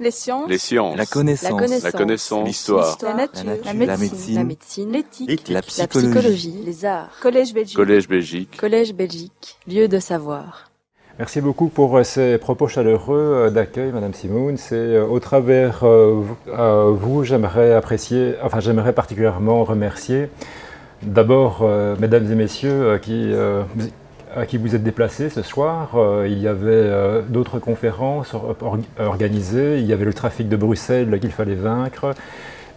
Les sciences. Les sciences. La connaissance. La connaissance. L'histoire. La nature. La La nature. médecine. La médecine. L'éthique. La La psychologie. psychologie. Les arts. Collège Belgique. Collège Belgique. Collège Belgique. Lieu de savoir. Merci beaucoup pour euh, ces propos chaleureux euh, d'accueil, Madame Simoun. C'est euh, au travers euh, vous, j'aimerais apprécier, enfin j'aimerais particulièrement remercier d'abord, euh, Mesdames et Messieurs, qui, euh, à qui vous êtes déplacés ce soir. Euh, il y avait euh, d'autres conférences or- or- organisées. Il y avait le trafic de Bruxelles qu'il fallait vaincre,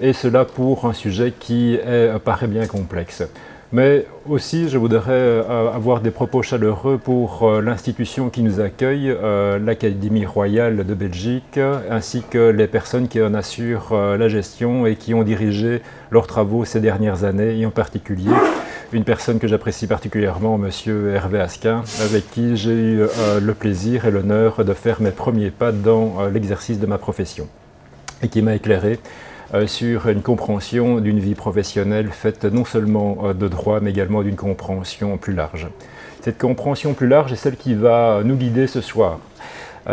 et cela pour un sujet qui est, euh, paraît bien complexe. Mais aussi, je voudrais avoir des propos chaleureux pour l'institution qui nous accueille, l'Académie royale de Belgique, ainsi que les personnes qui en assurent la gestion et qui ont dirigé leurs travaux ces dernières années, et en particulier une personne que j'apprécie particulièrement, Monsieur Hervé Asquin, avec qui j'ai eu euh, le plaisir et l'honneur de faire mes premiers pas dans euh, l'exercice de ma profession, et qui m'a éclairé euh, sur une compréhension d'une vie professionnelle faite non seulement de droit, mais également d'une compréhension plus large. Cette compréhension plus large est celle qui va nous guider ce soir.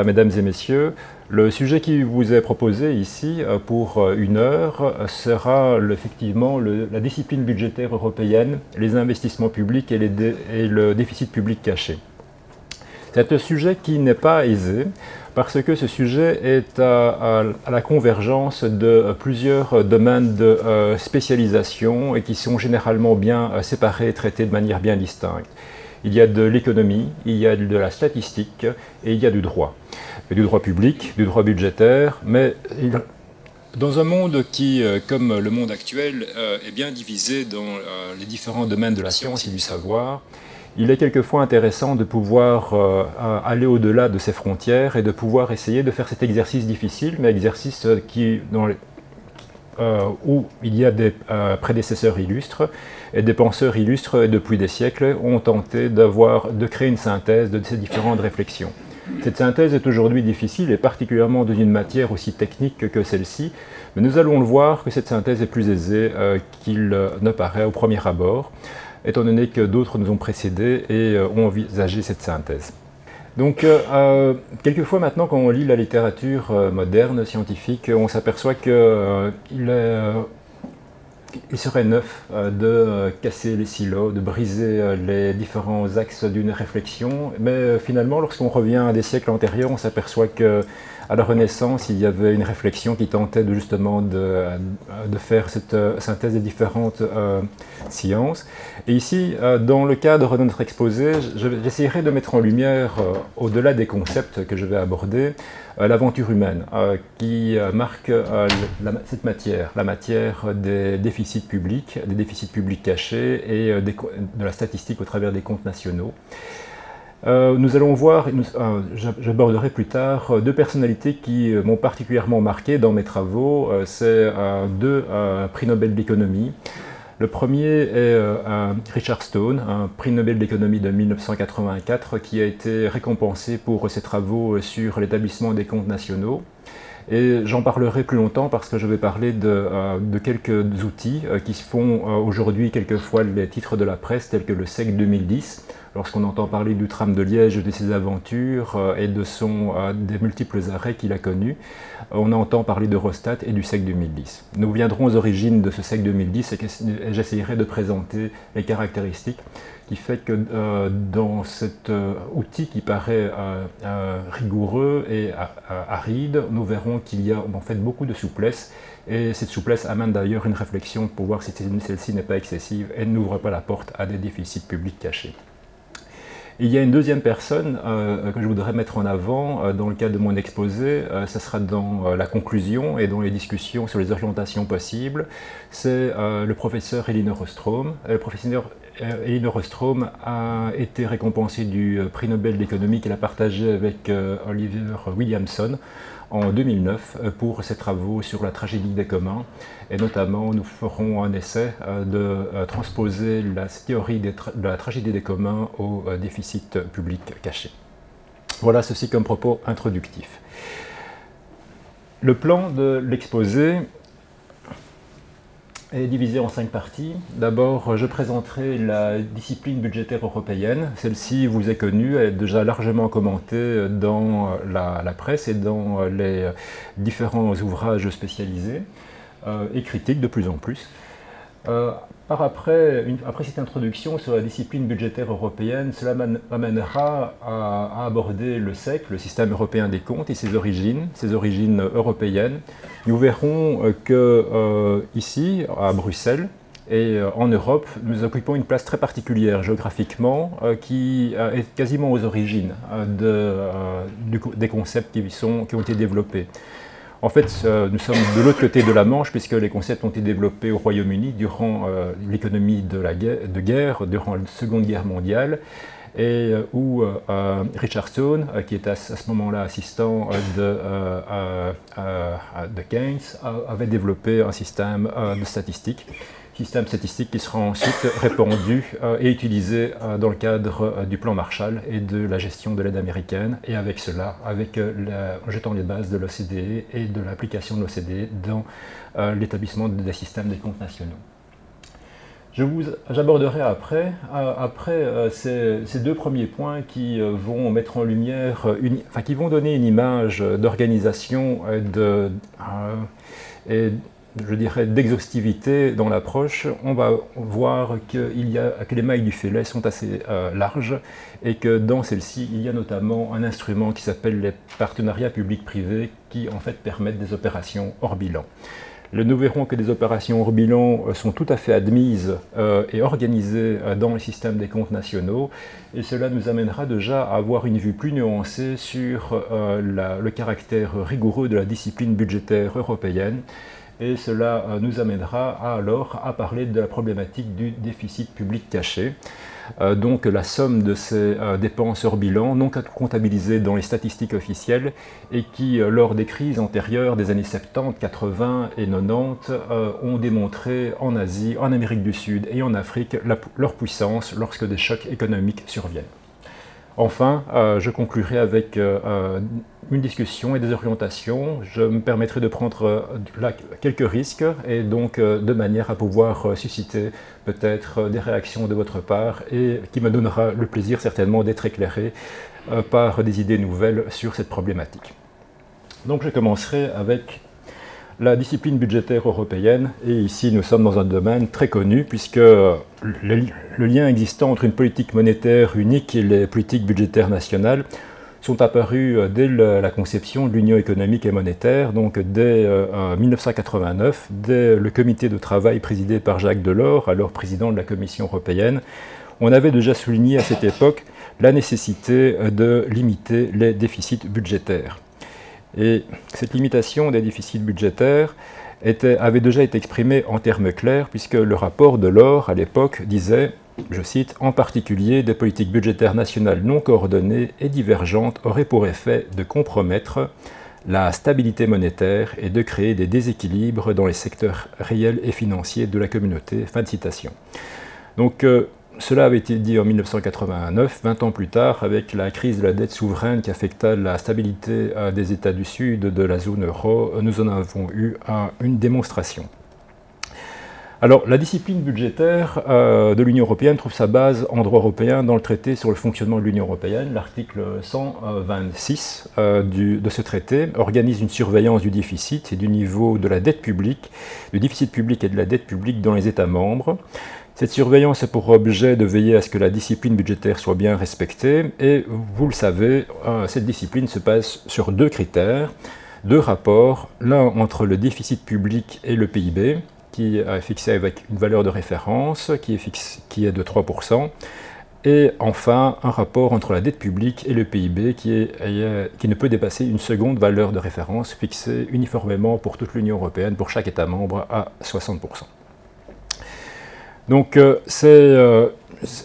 Mesdames et messieurs, le sujet qui vous est proposé ici euh, pour euh, une heure euh, sera effectivement la discipline budgétaire européenne, les investissements publics et, le déficit public caché. C'est un sujet qui n'est pas aisé parce que ce sujet est à, la convergence de plusieurs domaines de spécialisation et qui sont généralement bien séparés et traités de manière bien distincte. Il y a de l'économie, il y a de la statistique et il y a du droit. Et du droit public, du droit budgétaire, mais dans un monde qui, euh, comme le monde actuel, euh, est bien divisé dans euh, les différents domaines de la science et du savoir, il est quelquefois intéressant de pouvoir aller au-delà de ces frontières et de pouvoir essayer de faire cet exercice difficile, mais exercice qui, où il y a des prédécesseurs illustres et des penseurs illustres et depuis des siècles ont tenté d'avoir, de créer une synthèse de ces différentes réflexions. Cette synthèse est aujourd'hui difficile et particulièrement dans une matière aussi technique que celle-ci, mais nous allons le voir que cette synthèse est plus aisée euh, qu'il euh, ne paraît au premier abord, étant donné que d'autres nous ont précédés et euh, ont envisagé cette synthèse. Donc, quelquefois maintenant, quand on lit la littérature moderne, scientifique, on s'aperçoit qu'il il serait neuf euh, de euh, casser les silos, de briser euh, les différents axes d'une réflexion. Mais finalement, lorsqu'on revient à des siècles antérieurs, on s'aperçoit que à la Renaissance, il y avait une réflexion qui tentait de, justement de, faire cette euh, synthèse des différentes euh, sciences. Et ici, euh, dans le cadre de notre exposé, je- j'essaierai de mettre en lumière, au-delà des concepts que je vais aborder, l'aventure humaine qui marque cette matière, la matière des déficits publics, des déficits publics cachés et de la statistique au travers des comptes nationaux. Euh, nous allons voir, euh, j'ab- j'aborderai plus tard euh, deux personnalités qui m'ont particulièrement marqué dans mes travaux. C'est deux prix Nobel d'économie. Le premier est Richard Stone, un prix Nobel d'économie de 1984 qui a été récompensé pour ses travaux sur l'établissement des comptes nationaux. Et j'en parlerai plus longtemps parce que je vais parler de, quelques outils euh, qui font aujourd'hui quelquefois les titres de la presse tels que le SEC 2010. Lorsqu'on entend parler du tram de Liège, de ses aventures euh, et euh, des multiples arrêts qu'il a connus, on entend parler d'Eurostat et du SEC 2010. Nous viendrons aux origines de ce SEC 2010 et, j'essayerai de présenter les caractéristiques qui fait que euh, dans cet outil qui paraît rigoureux et aride, nous verrons qu'il y a en fait beaucoup de souplesse et cette souplesse amène d'ailleurs une réflexion pour voir si celle-ci n'est pas excessive et n'ouvre pas la porte à des déficits publics cachés. Il y a une deuxième personne euh, que je voudrais mettre en avant euh, dans le cadre de mon exposé. Euh, ça sera dans euh, la conclusion et dans les discussions sur les orientations possibles. C'est euh, le professeur Elinor Ostrom. Euh, Le professeur euh, Elinor Ostrom a été récompensé du euh, prix Nobel d'économie qu'elle a partagé avec euh, Oliver Williamson en 2009 euh, pour ses travaux sur la tragédie des communs. Et notamment, nous ferons un essai euh, de euh, transposer la théorie de la tragédie des communs au déficit public caché. Voilà ceci comme propos introductif. Le plan de l'exposé est divisé en cinq parties. D'abord, je présenterai la discipline budgétaire européenne. Celle-ci vous est connue, elle est déjà largement commentée dans la, presse et dans les différents ouvrages spécialisés euh, et critiques de plus en plus. Euh, par après, cette introduction sur la discipline budgétaire européenne, cela m'amènera à, aborder le SEC, le système européen des comptes, et ses origines, ses origines européennes. Nous verrons euh, que euh, ici, à Bruxelles, et euh, en Europe, nous occupons une place très particulière géographiquement qui est quasiment aux origines de, des concepts qui ont été développés. En fait, euh, nous sommes de l'autre côté de la Manche, puisque les concepts ont été développés au Royaume-Uni durant euh, l'économie de, la guerre, durant la Seconde Guerre mondiale, et euh, où Richard Stone, qui était à, ce moment-là assistant de, de Keynes, avait développé un système de statistiques système statistique qui sera ensuite répandu euh, et utilisé euh, dans le cadre euh, du plan Marshall et de la gestion de l'aide américaine, et avec cela, avec en jetant les bases de l'OCDE et de l'application de l'OCDE dans l'établissement des systèmes des comptes nationaux. J'aborderai après, après ces, ces, deux premiers points qui vont mettre en lumière, une, enfin, qui vont donner une image d'organisation et de, je dirais, d'exhaustivité dans l'approche, on va voir qu'il y a, que les mailles du filet sont assez euh, larges et que dans celle-ci, il y a notamment un instrument qui s'appelle les partenariats publics-privés qui en fait permettent des opérations hors bilan. nous verrons que des opérations hors bilan euh, sont tout à fait admises euh, et organisées dans le système des comptes nationaux, et cela nous amènera déjà à avoir une vue plus nuancée sur le caractère rigoureux de la discipline budgétaire européenne et cela euh, nous amènera alors à parler de la problématique du déficit public caché. Euh, donc la somme de ces euh, dépenses hors bilan, non comptabilisées dans les statistiques officielles, et qui, lors des crises antérieures des années 70, 80 et 90, ont démontré en Asie, en Amérique du Sud et en Afrique leur puissance lorsque des chocs économiques surviennent. Enfin, je conclurai avec une discussion et des orientations. Je me permettrai de prendre euh, quelques risques et donc euh, de manière à pouvoir euh, susciter peut-être des réactions de votre part et qui me donnera le plaisir certainement d'être éclairé par des idées nouvelles sur cette problématique. Donc je commencerai avec la discipline budgétaire européenne, et ici nous sommes dans un domaine très connu, puisque le, lien existant entre une politique monétaire unique et les politiques budgétaires nationales sont apparus euh, dès la conception de l'Union économique et monétaire, donc dès 1989, euh, dès le comité de travail présidé par Jacques Delors, alors président de la Commission européenne. On avait déjà souligné à cette époque la nécessité euh, de limiter les déficits budgétaires. Et cette limitation des déficits budgétaires avait déjà été exprimée en termes clairs, puisque le rapport de l'or à l'époque disait je cite, en particulier des politiques budgétaires nationales non coordonnées et divergentes auraient pour effet de compromettre la stabilité monétaire et de créer des déséquilibres dans les secteurs réels et financiers de la communauté. Fin de citation. Donc euh, cela avait été dit en 1989, 20 ans plus tard, avec la crise de la dette souveraine qui affecta la stabilité euh, des États du Sud de la zone euro, nous en avons eu une démonstration. Alors, la discipline budgétaire euh, de l'Union européenne trouve sa base en droit européen dans le traité sur le fonctionnement de l'Union européenne. L'article 126 euh, de ce traité organise une surveillance du déficit et du niveau de la dette publique, du déficit public et de la dette publique dans les États membres. Cette surveillance a pour objet de veiller à ce que la discipline budgétaire soit bien respectée et vous le savez, euh, cette discipline se base sur deux critères, deux rapports, l'un entre le déficit public et le PIB, qui est fixé avec une valeur de référence qui est, de 3%. Et enfin, un rapport entre la dette publique et le PIB qui ne peut dépasser une seconde valeur de référence fixée uniformément pour toute l'Union européenne, pour chaque État membre, à 60%. Donc euh, c'est euh,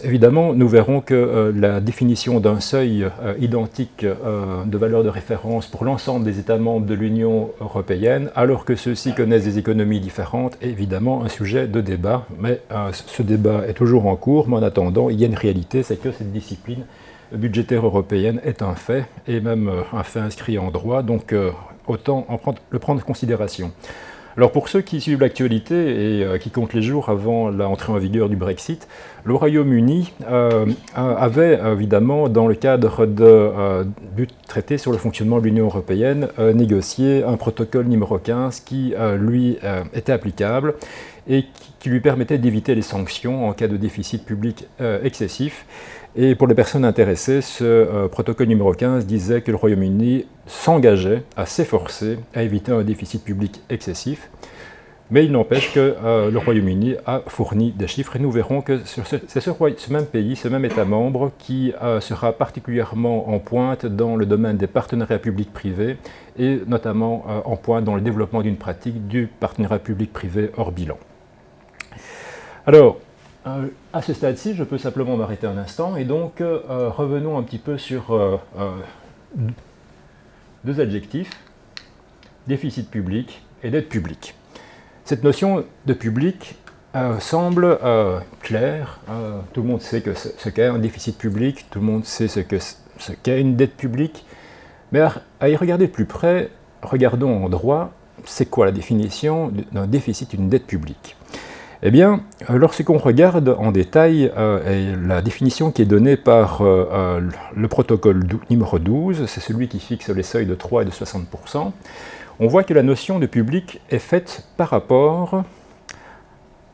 évidemment, nous verrons que euh, la définition d'un seuil identique de valeur de référence pour l'ensemble des États membres de l'Union européenne, alors que ceux-ci connaissent des économies différentes, est évidemment un sujet de débat. Mais ce débat est toujours en cours, mais en attendant, il y a une réalité, c'est que cette discipline budgétaire européenne est un fait, et même un fait inscrit en droit, donc autant le prendre en considération. Alors pour ceux qui suivent l'actualité et euh, qui comptent les jours avant l'entrée en vigueur du Brexit, le Royaume-Uni euh, avait évidemment, dans le cadre du traité sur le fonctionnement de l'Union européenne, négocié un protocole numéro 15 qui, lui, était applicable et qui lui permettait d'éviter les sanctions en cas de déficit public excessif. Et pour les personnes intéressées, ce protocole numéro 15 disait que le Royaume-Uni s'engageait à s'efforcer à éviter un déficit public excessif. Mais il n'empêche que euh, le Royaume-Uni a fourni des chiffres et nous verrons que c'est ce, même pays, ce même État membre qui euh, sera particulièrement en pointe dans le domaine des partenariats publics-privés et notamment euh, en pointe dans le développement d'une pratique du partenariat public-privé hors bilan. Alors, à ce stade-ci, je peux simplement m'arrêter un instant et donc revenons un petit peu sur deux adjectifs, déficit public et dette publique. Cette notion de public euh, semble euh, claire. Euh, tout le monde sait que ce, qu'est un déficit public, tout le monde sait ce qu'est une dette publique. Mais à, y regarder de plus près, regardons en droit, c'est quoi la définition d'un déficit d'une dette publique? Eh bien, lorsqu'on regarde en détail la définition qui est donnée par le protocole numéro 12, c'est celui qui fixe les seuils de 3 et de 60%, on voit que la notion de public est faite par rapport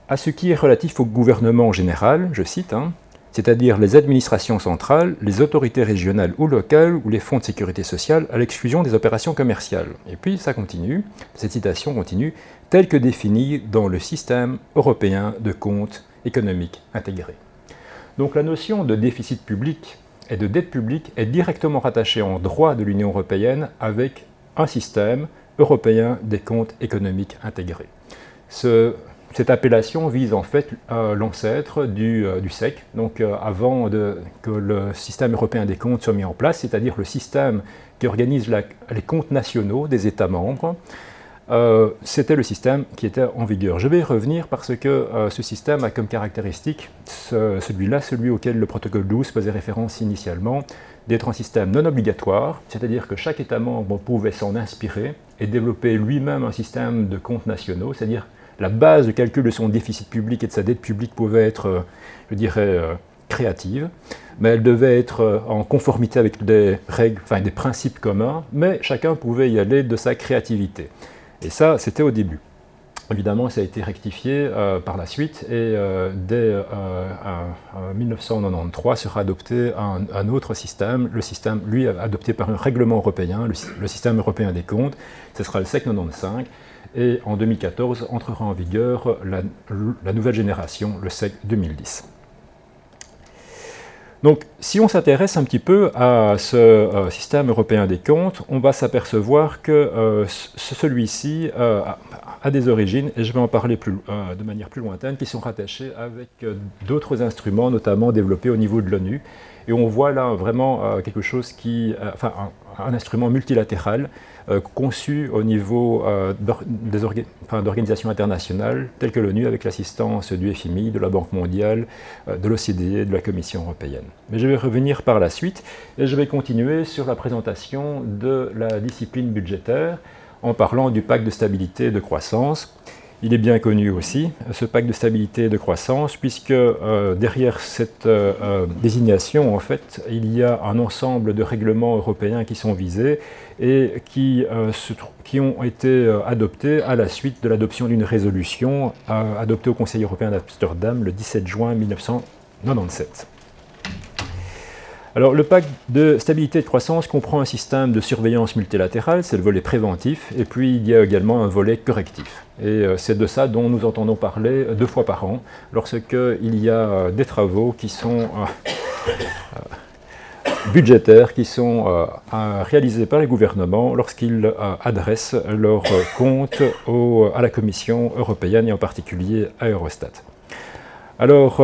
à ce qui est relatif au gouvernement en général, je cite, hein, c'est-à-dire les administrations centrales, les autorités régionales ou locales ou les fonds de sécurité sociale, à l'exclusion des opérations commerciales. Et puis ça continue, cette citation continue, telle que définie dans le système européen de comptes économiques intégrés. Donc la notion de déficit public et de dette publique est directement rattachée en droit de l'Union européenne avec un système européen des comptes économiques intégrés. Cette appellation vise en fait euh, l'ancêtre du, euh, SEC, donc euh, avant que le système européen des comptes soit mis en place, c'est-à-dire le système qui organise les comptes nationaux des États membres. C'était le système qui était en vigueur. Je vais y revenir parce que ce système a comme caractéristique celui-là, celui auquel le protocole 12 faisait référence initialement, d'être un système non obligatoire, c'est-à-dire que chaque État membre pouvait s'en inspirer et développer lui-même un système de comptes nationaux, c'est-à-dire la base de calcul de son déficit public et de sa dette publique pouvait être, euh, je dirais, euh, créative, mais elle devait être euh, en conformité avec des règles, enfin des principes communs, mais chacun pouvait y aller de sa créativité. Et ça, c'était au début. Évidemment, ça a été rectifié par la suite et dès 1993 euh, sera adopté un, autre système, le système, lui, adopté par un règlement européen, le, système européen des comptes, ce sera le SEC 95, et en 2014 entrera en vigueur la nouvelle génération, le SEC 2010. Donc, si on s'intéresse un petit peu à ce euh, système européen des comptes, on va s'apercevoir que euh, celui-ci euh, a des origines, et je vais en parler de manière plus lointaine, qui sont rattachées avec d'autres instruments, notamment développés au niveau de l'ONU. Et on voit là vraiment quelque chose qui, enfin, un instrument multilatéral euh, conçu au niveau euh, d'organisations internationales telles que l'ONU avec l'assistance du FMI, de la Banque mondiale, euh, de l'OCDE, de la Commission européenne. Mais je vais revenir par la suite et je vais continuer sur la présentation de la discipline budgétaire en parlant du pacte de stabilité et de croissance il est bien connu aussi, ce pacte de stabilité et de croissance, puisque euh, derrière cette euh, euh, désignation, en fait, il y a un ensemble de règlements européens qui sont visés et qui, qui ont été adoptés à la suite de l'adoption d'une résolution adoptée au Conseil européen d'Amsterdam le 17 juin 1997. Alors, le pacte de stabilité et de croissance comprend un système de surveillance multilatérale, c'est le volet préventif, et puis il y a également un volet correctif. Et euh, c'est de ça dont nous entendons parler deux fois par an, lorsqu'il y a euh, des travaux qui sont euh, budgétaires, qui sont réalisés par les gouvernements lorsqu'ils adressent leurs comptes à la Commission européenne et en particulier à Eurostat. Alors,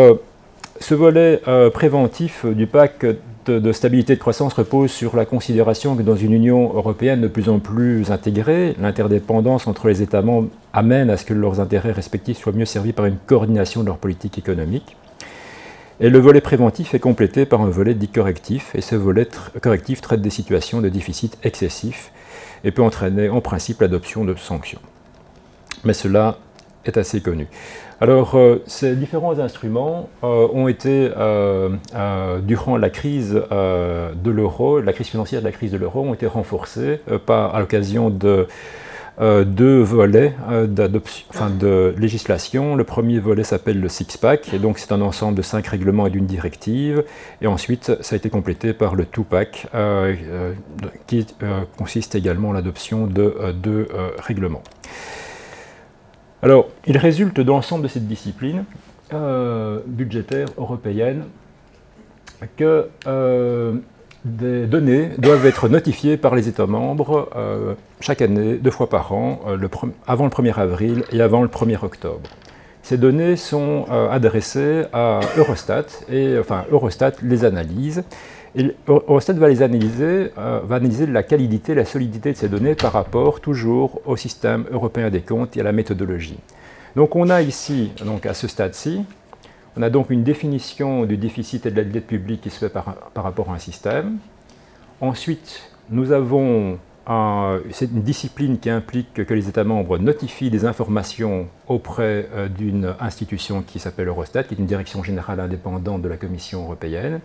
ce volet préventif du pacte de stabilité et de croissance repose sur la considération que dans une Union européenne de plus en plus intégrée, l'interdépendance entre les États membres amène à ce que leurs intérêts respectifs soient mieux servis par une coordination de leur politique économique. Et le volet préventif est complété par un volet dit correctif, et ce volet correctif traite des situations de déficit excessif et peut entraîner en principe l'adoption de sanctions. mais cela est assez connu. Alors, euh, ces différents instruments euh, ont été, euh, durant la crise de l'euro, la crise financière de la crise de l'euro, ont été renforcés par, à l'occasion de deux volets de législation. Le premier volet s'appelle le six-pack, et donc c'est un ensemble de cinq règlements et d'une directive. Et ensuite, ça a été complété par le two-pack, qui consiste également en l'adoption de deux règlements. Alors, il résulte de l'ensemble de cette discipline euh, budgétaire européenne que euh, des données doivent être notifiées par les États membres euh, chaque année, deux fois par an, avant le 1er avril et avant le 1er octobre. Ces données sont adressées à Eurostat et enfin Eurostat les analyse Eurostat va les analyser, euh, va analyser la qualité, la solidité de ces données par rapport toujours au système européen des comptes et à la méthodologie. Donc on a ici, donc à ce stade-ci, on a donc une définition du déficit et de la dette publique qui se fait par, rapport à un système. Ensuite, nous avons c'est une discipline qui implique que les États membres notifient des informations auprès euh, d'une institution qui s'appelle Eurostat, qui est une direction générale indépendante de la Commission européenne.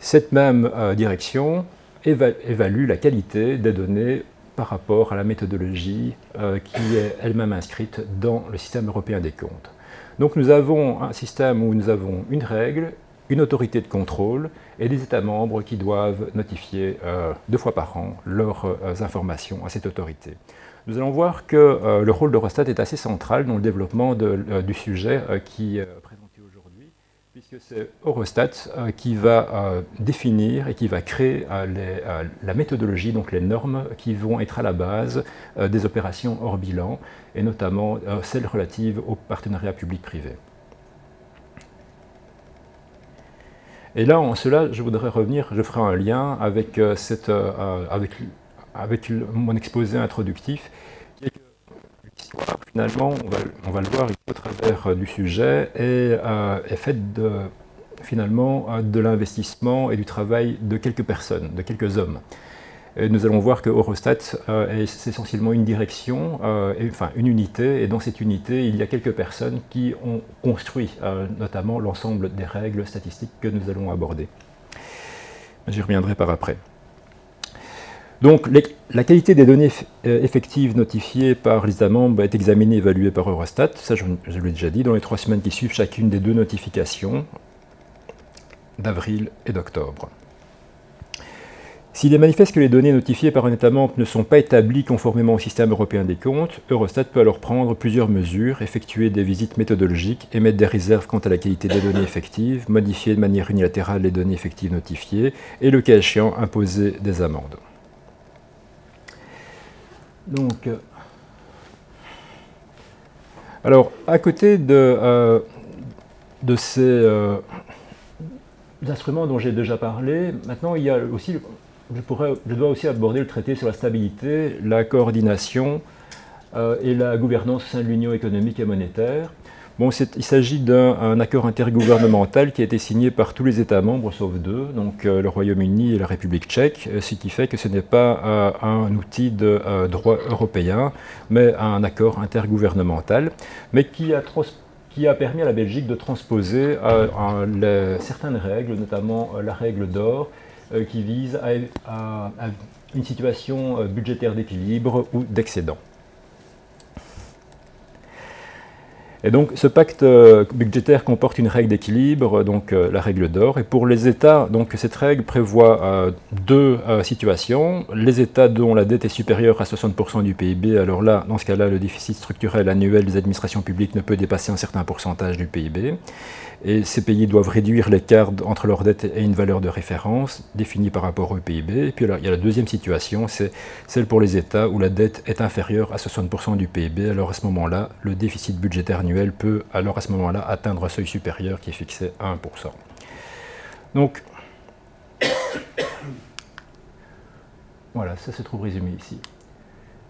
Cette même euh, direction évalue la qualité des données par rapport à la méthodologie euh, qui est elle-même inscrite dans le système européen des comptes. Donc nous avons un système où nous avons une règle, une autorité de contrôle et des États membres qui doivent notifier euh, deux fois par an leurs informations à cette autorité. Nous allons voir que le rôle de d'Eurostat est assez central dans le développement du sujet qui puisque c'est Eurostat euh, qui va euh, définir et qui va créer euh, la méthodologie, donc les normes qui vont être à la base des opérations hors bilan, et notamment celles relatives au partenariat public-privé. Et là, en cela, je voudrais revenir, je ferai un lien avec, mon exposé introductif, finalement, on va, le voir au travers euh, du sujet, est, euh, est faite de, finalement euh, de l'investissement et du travail de quelques personnes, de quelques hommes. Et nous allons voir que Eurostat est essentiellement une direction, enfin une unité, et dans cette unité, il y a quelques personnes qui ont construit notamment l'ensemble des règles statistiques que nous allons aborder. J'y reviendrai par après. Donc la qualité des données euh, effectives notifiées par les États membres est examinée et évaluée par Eurostat. Ça, je, l'ai déjà dit, dans les trois semaines qui suivent chacune des deux notifications d'avril et d'octobre. S'il est manifeste que les données notifiées par un État membre ne sont pas établies conformément au système européen des comptes, Eurostat peut alors prendre plusieurs mesures, effectuer des visites méthodologiques, émettre des réserves quant à la qualité des données effectives, modifier de manière unilatérale les données effectives notifiées et, le cas échéant, imposer des amendes. Donc, euh, alors, à côté de, euh, ces euh, instruments dont j'ai déjà parlé, maintenant il y a aussi, je dois aussi aborder le traité sur la stabilité, la coordination et la gouvernance au sein de l'Union économique et monétaire. Il s'agit d'un accord intergouvernemental qui a été signé par tous les États membres sauf deux, donc euh, le Royaume-Uni et la République tchèque, euh, ce qui fait que ce n'est pas euh, un outil de droit européen, mais un accord intergouvernemental, mais qui a permis à la Belgique de transposer certaines règles, notamment la règle d'or, qui vise à une situation budgétaire d'équilibre ou d'excédent. Et donc ce pacte euh, budgétaire comporte une règle d'équilibre, donc euh, la règle d'or. Et pour les États, cette règle prévoit euh, deux situations. Les États dont la dette est supérieure à 60% du PIB, alors là, dans ce cas-là, le déficit structurel annuel des administrations publiques ne peut dépasser un certain pourcentage du PIB et ces pays doivent réduire l'écart entre leur dette et une valeur de référence définie par rapport au PIB. Et puis il y a la deuxième situation, c'est celle pour les États où la dette est inférieure à 60% du PIB. Alors à ce moment-là, le déficit budgétaire annuel peut alors à ce moment-là atteindre un seuil supérieur qui est fixé à 1%. Donc voilà, ça se trouve résumé ici.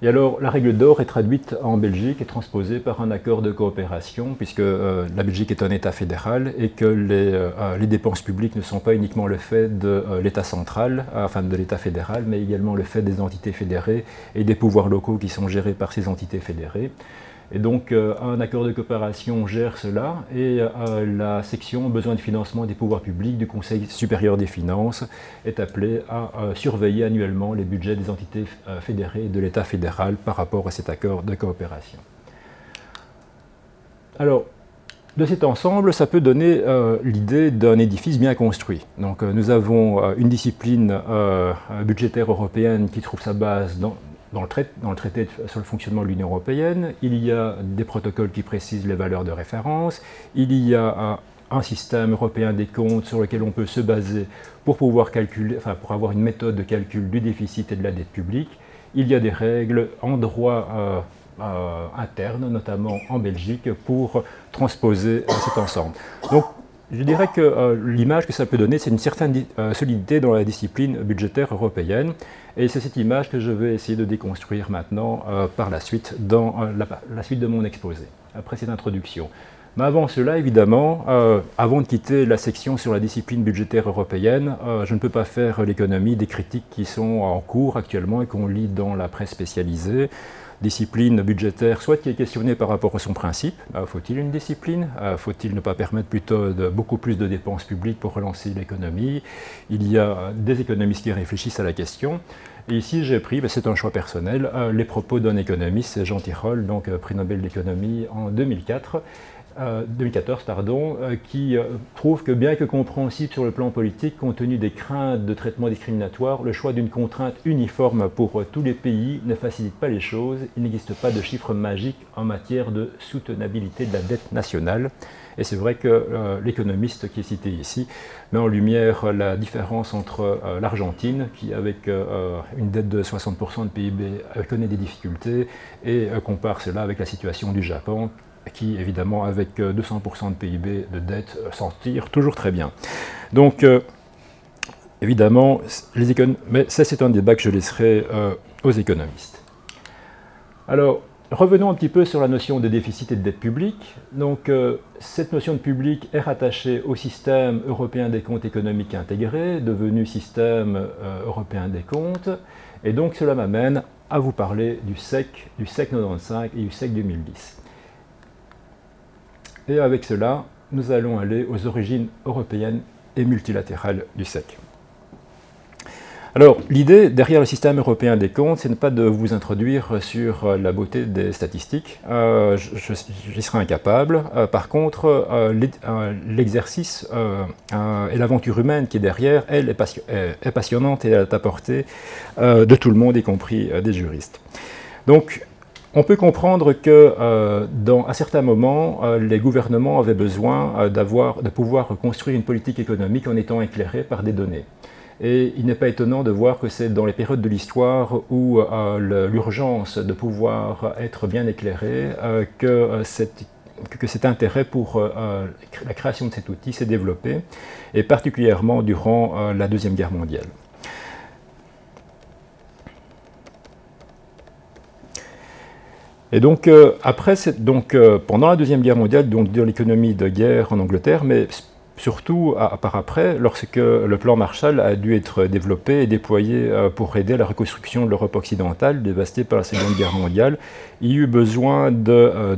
Et alors, la règle d'or est traduite en Belgique et transposée par un accord de coopération, puisque euh, la Belgique est un État fédéral et que les, euh, les dépenses publiques ne sont pas uniquement le fait de euh, l'État central, enfin de l'État fédéral, mais également le fait des entités fédérées et des pouvoirs locaux qui sont gérés par ces entités fédérées. Et donc, euh, un accord de coopération gère cela et euh, la section besoin de financement des pouvoirs publics du Conseil supérieur des finances est appelée à euh, surveiller annuellement les budgets des entités fédérées et de l'État fédéral par rapport à cet accord de coopération. Alors, de cet ensemble, ça peut donner l'idée d'un édifice bien construit. Donc, nous avons une discipline budgétaire européenne qui trouve sa base dans, dans le, traité, sur le fonctionnement de l'Union européenne, il y a des protocoles qui précisent les valeurs de référence, il y a un, système européen des comptes sur lequel on peut se baser pour pouvoir calculer, enfin pour avoir une méthode de calcul du déficit et de la dette publique. Il y a des règles en droit euh, euh, interne, notamment en Belgique, pour transposer cet ensemble. Je dirais que euh, l'image que ça peut donner, c'est une certaine solidité dans la discipline budgétaire européenne. Et c'est cette image que je vais essayer de déconstruire maintenant euh, par la suite, dans euh, la, suite de mon exposé, après cette introduction. Mais avant cela, évidemment, euh, avant de quitter la section sur la discipline budgétaire européenne, je ne peux pas faire l'économie des critiques qui sont en cours actuellement et qu'on lit dans la presse spécialisée discipline budgétaire, soit qui est questionnée par rapport à son principe, faut-il une discipline? Faut-il ne pas permettre plutôt beaucoup plus de dépenses publiques pour relancer l'économie? Il y a des économistes qui réfléchissent à la question. Et ici, j'ai pris, ben, c'est un choix personnel, euh, les propos d'un économiste, Jean Tirole, donc euh, prix Nobel d'économie en 2004, 2014, euh, pardon, qui prouve que bien que compréhensible sur le plan politique, compte tenu des craintes de traitement discriminatoire, le choix d'une contrainte uniforme pour tous les pays ne facilite pas les choses. Il n'existe pas de chiffre magique en matière de soutenabilité de la dette nationale. Et c'est vrai que euh, l'économiste qui est cité ici met en lumière la différence entre euh, l'Argentine, qui avec euh, une dette de 60% de PIB connaît des difficultés, et compare cela avec la situation du Japon, qui évidemment avec 200% de PIB de dette s'en tire toujours très bien. Donc évidemment, les mais ça c'est un débat que je laisserai aux économistes. Alors, Revenons un petit peu sur la notion de déficit et de dette publique. Donc, euh, cette notion de public est rattachée au système européen des comptes économiques intégrés, devenu système euh, européen des comptes. Et donc, cela m'amène à vous parler du SEC, du SEC 95 et du SEC 2010. Et avec cela, nous allons aller aux origines européennes et multilatérales du SEC. Alors, l'idée derrière le système européen des comptes, c'est pas de vous introduire sur la beauté des statistiques. Euh, J'y serai incapable. Euh, par contre, euh, l'exercice et l'aventure humaine qui est derrière, elle est, passionnante et elle est à portée de tout le monde, y compris des juristes. Donc, on peut comprendre que dans, à certains moments, les gouvernements avaient besoin de pouvoir construire une politique économique en étant éclairés par des données. Et il n'est pas étonnant de voir que c'est dans les périodes de l'histoire où euh, l'urgence de pouvoir être bien éclairé euh, euh, que, cet intérêt pour la création de cet outil s'est développé, et particulièrement durant la Deuxième Guerre mondiale. Et donc, après, donc, pendant la Deuxième Guerre mondiale, donc, dans l'économie de guerre en Angleterre, mais surtout à, par après, lorsque le plan Marshall a dû être développé et déployé euh, pour aider la reconstruction de l'Europe occidentale dévastée par la Seconde Guerre mondiale, il y a eu besoin de, euh,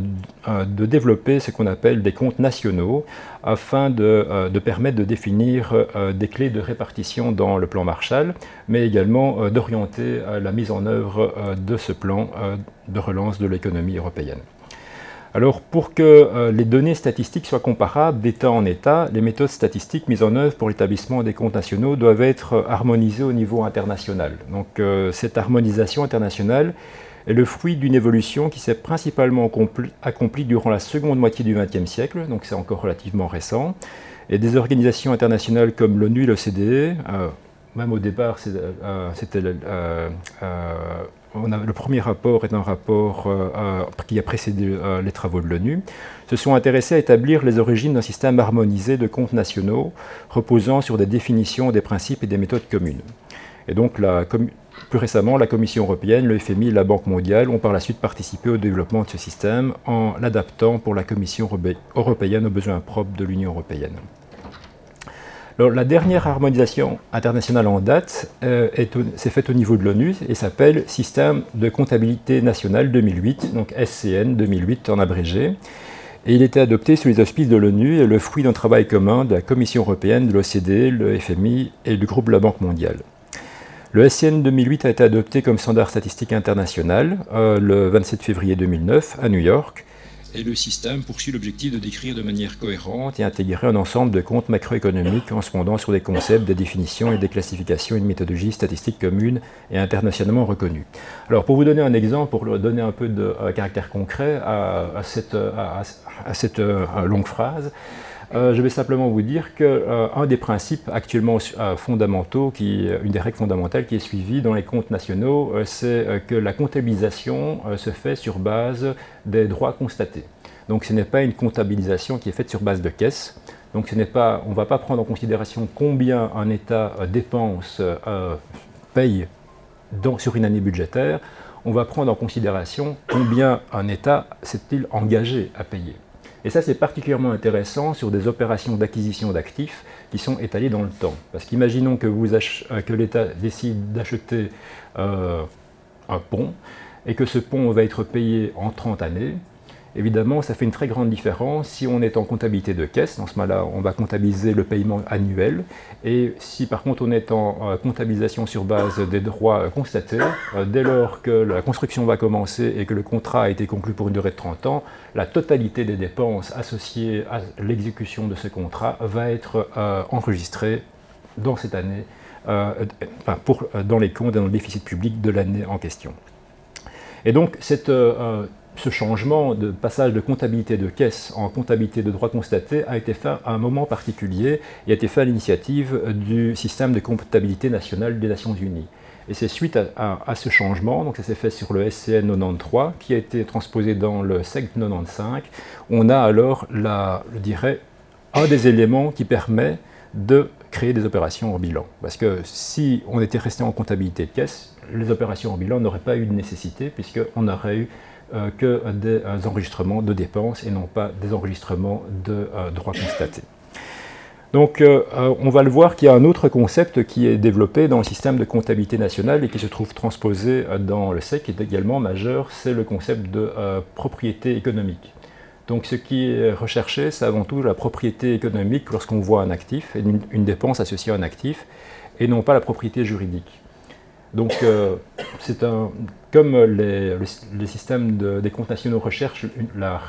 euh, de développer ce qu'on appelle des comptes nationaux afin de permettre de définir des clés de répartition dans le plan Marshall, mais également d'orienter la mise en œuvre de ce plan de relance de l'économie européenne. Alors pour que euh, les données statistiques soient comparables d'État en État, les méthodes statistiques mises en œuvre pour l'établissement des comptes nationaux doivent être euh, harmonisées au niveau international. Donc euh, cette harmonisation internationale est le fruit d'une évolution qui s'est principalement accomplie durant la seconde moitié du XXe siècle, donc c'est encore relativement récent, et des organisations internationales comme l'ONU et l'OCDE, même au départ c'était le premier rapport est un rapport euh, qui a précédé euh, les travaux de l'ONU, se sont intéressés à établir les origines d'un système harmonisé de comptes nationaux reposant sur des définitions, des principes et des méthodes communes. Et donc, plus récemment, la Commission européenne, le FMI et la Banque mondiale ont par la suite participé au développement de ce système en l'adaptant pour la Commission européenne aux besoins propres de l'Union européenne. La dernière harmonisation internationale en date s'est faite au niveau de l'ONU et s'appelle Système de comptabilité nationale 2008, donc SCN 2008 en abrégé. Et il était adopté sous les auspices de l'ONU et le fruit d'un travail commun de la Commission européenne, de l'OCDE, le FMI et du groupe de la Banque mondiale. Le SCN 2008 a été adopté comme standard statistique international euh, le 27 février 2009 à New York. Et le système poursuit l'objectif de décrire de manière cohérente et intégrer un ensemble de comptes macroéconomiques en se fondant sur des concepts, des définitions et des classifications et une méthodologie statistique commune et internationalement reconnue. Alors pour vous donner un exemple, pour donner un peu de caractère concret à, cette, à cette euh, longue phrase, euh, je vais simplement vous dire qu'un euh, des principes actuellement euh, fondamentaux, qui, une des règles fondamentales qui est suivie dans les comptes nationaux, c'est que la comptabilisation se fait sur base des droits constatés. Donc ce n'est pas une comptabilisation qui est faite sur base de caisse. Donc ce n'est pas, on ne va pas prendre en considération combien un État dépense, paye sur une année budgétaire. On va prendre en considération combien un État s'est-il engagé à payer. Et ça, c'est particulièrement intéressant sur des opérations d'acquisition d'actifs qui sont étalées dans le temps. Parce qu'imaginons que, euh, que l'État décide d'acheter euh, un pont et que ce pont va être payé en 30 années. Évidemment, ça fait une très grande différence si on est en comptabilité de caisse. Dans ce cas-là, on va comptabiliser le paiement annuel. Et si par contre on est en euh, comptabilisation sur base des droits euh, constatés, euh, dès lors que la construction va commencer et que le contrat a été conclu pour une durée de 30 ans, la totalité des dépenses associées à l'exécution de ce contrat va être enregistrée dans cette année, dans les comptes et dans le déficit public de l'année en question. Et donc, cette ce changement de passage de comptabilité de caisse en comptabilité de droits constatés a été fait à un moment particulier et a été fait à l'initiative du système de comptabilité nationale des Nations Unies. Et c'est suite à, ce changement, donc ça s'est fait sur le SCN 93, qui a été transposé dans le SEC 95, on a alors, je dirais, un des éléments qui permet de créer des opérations en bilan. Parce que si on était resté en comptabilité de caisse, les opérations en bilan n'auraient pas eu de nécessité, puisqu'on aurait eu que des euh, enregistrements de dépenses et non pas des enregistrements de euh, droits constatés. Donc on va le voir qu'il y a un autre concept qui est développé dans le système de comptabilité nationale et qui se trouve transposé dans le SEC, qui est également majeur, c'est le concept de propriété économique. Donc ce qui est recherché, c'est avant tout la propriété économique lorsqu'on voit un actif une, dépense associée à un actif, et non pas la propriété juridique. Donc, euh, c'est un, comme les, systèmes des comptes nationaux recherchent la,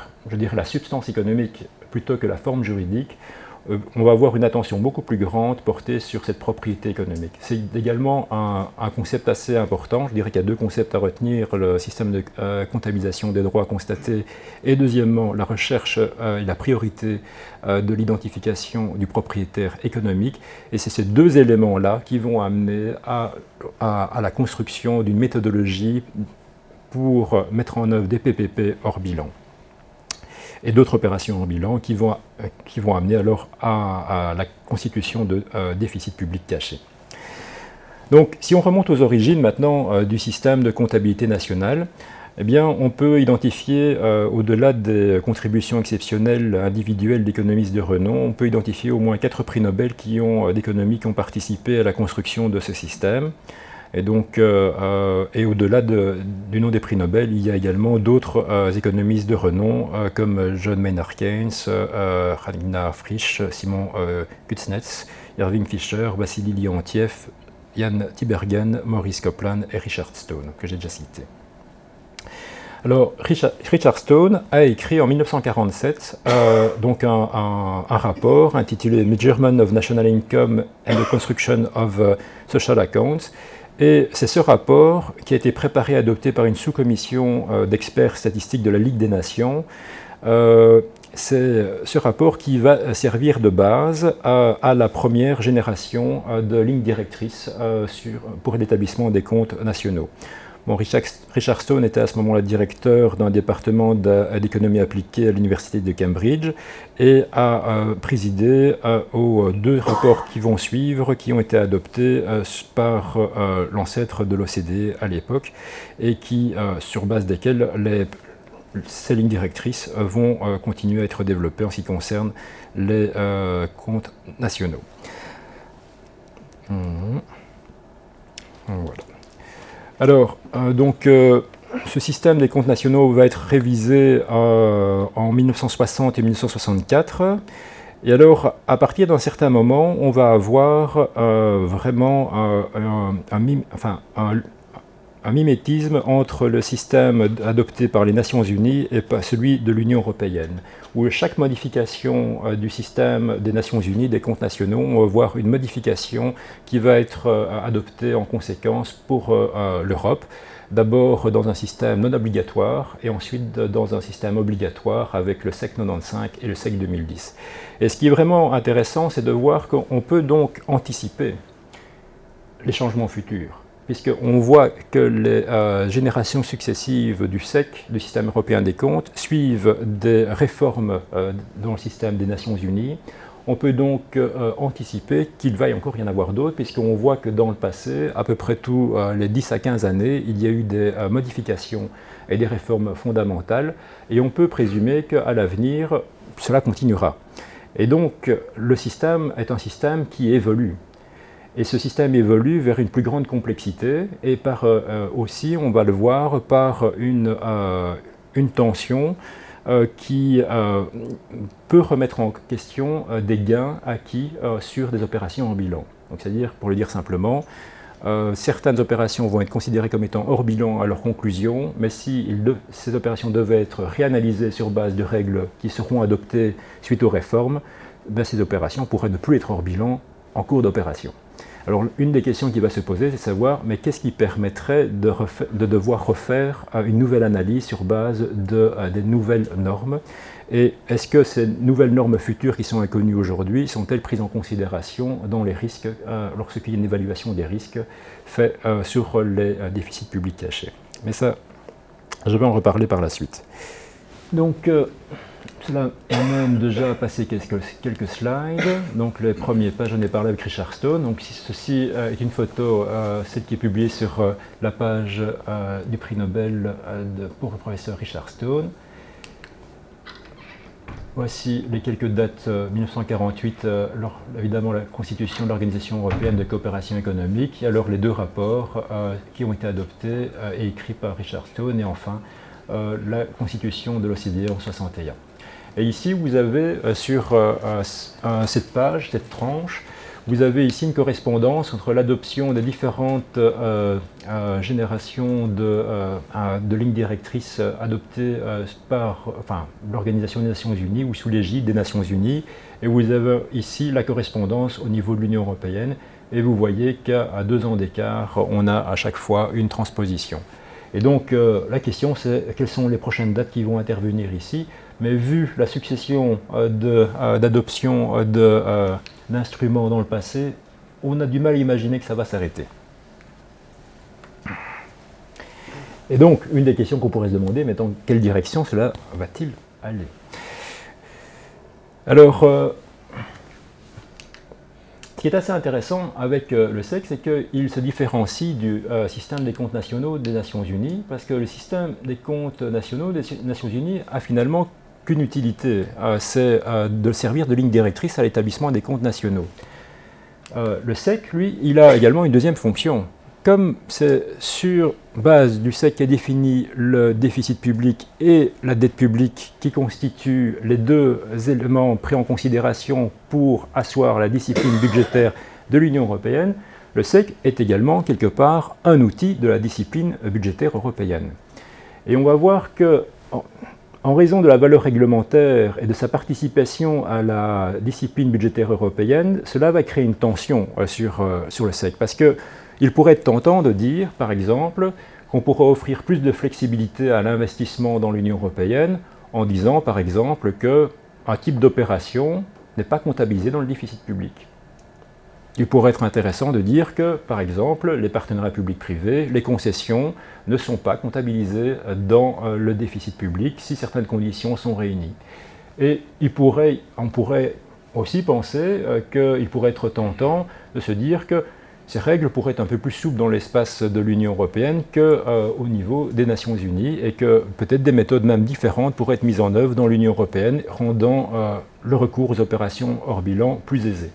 substance économique plutôt que la forme juridique, euh, on va avoir une attention beaucoup plus grande portée sur cette propriété économique. C'est également un, concept assez important. Je dirais qu'il y a deux concepts à retenir, le système de euh, comptabilisation des droits constatés et deuxièmement la recherche euh, et la priorité de l'identification du propriétaire économique. Et c'est ces deux éléments-là qui vont amener à, à la construction d'une méthodologie pour mettre en œuvre des PPP hors bilan et d'autres opérations en bilan qui vont, euh, qui vont amener alors à, la constitution de euh, déficits publics cachés. Donc si on remonte aux origines maintenant euh, du système de comptabilité nationale, eh bien, on peut identifier, au-delà des contributions exceptionnelles individuelles d'économistes de renom, on peut identifier au moins quatre prix Nobel d'économie qui ont participé à la construction de ce système. Et donc, euh, euh, et au-delà du nom des prix Nobel, il y a également d'autres euh, économistes de renom comme John Maynard Keynes, Ragnar Frisch, Simon Kuznets, Irving Fisher, Vassili Leontiev, Jan Tibergen, Maurice Copland et Richard Stone, que j'ai déjà cité. Alors, Richard, Stone a écrit en 1947 donc un, rapport intitulé Measurement of National Income and the Construction of Social Accounts, et c'est ce rapport qui a été préparé et adopté par une sous-commission euh, d'experts statistiques de la Ligue des Nations. Euh, c'est ce rapport qui va servir de base à, la première génération euh, de lignes directrices pour l'établissement des comptes nationaux. Richard, Stone était à ce moment-là directeur d'un département d'économie appliquée à l'université de Cambridge et a euh, présidé euh, aux deux rapports qui vont suivre, qui ont été adoptés euh, par l'ancêtre de l'OCDE à l'époque et qui, sur base desquels ces lignes directrices vont continuer à être développées en ce qui concerne les comptes nationaux. Mhm. Voilà. Alors, euh, donc, euh, ce système des comptes nationaux va être révisé euh, en 1960 et 1964. Et alors, à partir d'un certain moment, on va avoir vraiment un, enfin, un, mimétisme entre le système adopté par les Nations Unies et celui de l'Union européenne, où chaque modification du système des Nations Unies, des comptes nationaux, on va voir une modification qui va être adoptée en conséquence pour l'Europe d'abord dans un système non obligatoire et ensuite dans un système obligatoire avec le SEC 95 et le SEC 2010. Et ce qui est vraiment intéressant, c'est de voir qu'on peut donc anticiper les changements futurs, puisqu'on voit que les euh, générations successives du SEC, du système européen des comptes, suivent des réformes euh, dans le système des Nations Unies on peut donc euh, anticiper qu'il va y encore y en avoir d'autres, puisqu'on voit que dans le passé, à peu près tous les 10 à 15 années, il y a eu des modifications et des réformes fondamentales, et on peut présumer qu'à l'avenir, cela continuera. Et donc, le système est un système qui évolue. Et ce système évolue vers une plus grande complexité, et par aussi, on va le voir, par une, une tension euh, qui euh, peut remettre en question euh, des gains acquis sur des opérations en bilan. C'est-à-dire, pour le dire simplement, certaines opérations vont être considérées comme étant hors bilan à leur conclusion, mais si ces opérations devaient être réanalysées sur base de règles qui seront adoptées suite aux réformes, ben, ces opérations pourraient ne plus être hors bilan en cours d'opération. Alors une des questions qui va se poser, c'est de savoir, mais qu'est-ce qui permettrait de, devoir refaire euh, une nouvelle analyse sur base de, euh, des nouvelles normes? Et est-ce que ces nouvelles normes futures qui sont inconnues aujourd'hui sont-elles prises en considération dans les risques, euh, lorsqu'il y a une évaluation des risques faite sur les déficits publics cachés? Mais ça, je vais en reparler par la suite. Donc, cela même déjà passé quelques, quelques, slides. Donc les premiers pages, j'en ai parlé avec Richard Stone. Donc ceci euh, est une photo, euh, celle qui est publiée sur euh, la page du prix Nobel pour le professeur Richard Stone. Voici les quelques dates 1948, évidemment la constitution de l'Organisation européenne de coopération économique, et alors les deux rapports qui ont été adoptés et écrits par Richard Stone, et enfin la constitution de l'OCDE en 61. Et ici, vous avez euh, sur euh, cette page, cette tranche, vous avez ici une correspondance entre l'adoption des différentes euh, générations de, lignes directrices adoptées par l'Organisation des Nations Unies ou sous l'égide des Nations Unies. Et vous avez ici la correspondance au niveau de l'Union européenne. Et vous voyez qu'à deux ans d'écart, on a à chaque fois une transposition. Et donc la question c'est quelles sont les prochaines dates qui vont intervenir ici mais vu la succession euh, euh, d'adoption euh, d'instruments dans le passé, on a du mal à imaginer que ça va s'arrêter. Et donc, une des questions qu'on pourrait se demander, mais dans quelle direction cela va-t-il aller? Alors, qui est assez intéressant avec le SEC, c'est qu'il se différencie du système des comptes nationaux des Nations Unies, parce que le système des comptes nationaux des Nations Unies a finalement qu'une utilité, euh, c'est euh, de servir de ligne directrice à l'établissement des comptes nationaux. Euh, le SEC, lui, il a également une deuxième fonction. Comme c'est sur base du SEC est défini le déficit public et la dette publique qui constituent les deux éléments pris en considération pour asseoir la discipline budgétaire de l'Union européenne, le SEC est également quelque part un outil de la discipline budgétaire européenne. Et on va voir que en raison de la valeur réglementaire et de sa participation à la discipline budgétaire européenne, cela va créer une tension euh, sur, euh, sur le SEC. Parce qu'il pourrait être tentant de dire, par exemple, qu'on pourrait offrir plus de flexibilité à l'investissement dans l'Union européenne en disant, par exemple, qu'un type d'opération n'est pas comptabilisé dans le déficit public. Il pourrait être intéressant de dire que, par exemple, les partenariats publics-privés, les concessions ne sont pas comptabilisées dans euh, le déficit public si certaines conditions sont réunies. Et il on pourrait aussi penser euh, qu'il pourrait être tentant de se dire que ces règles pourraient être un peu plus souples dans l'espace de l'Union européenne qu'au euh, niveau des Nations Unies et que peut-être des méthodes même différentes pourraient être mises en œuvre dans l'Union européenne, rendant le recours aux opérations hors bilan plus aisé.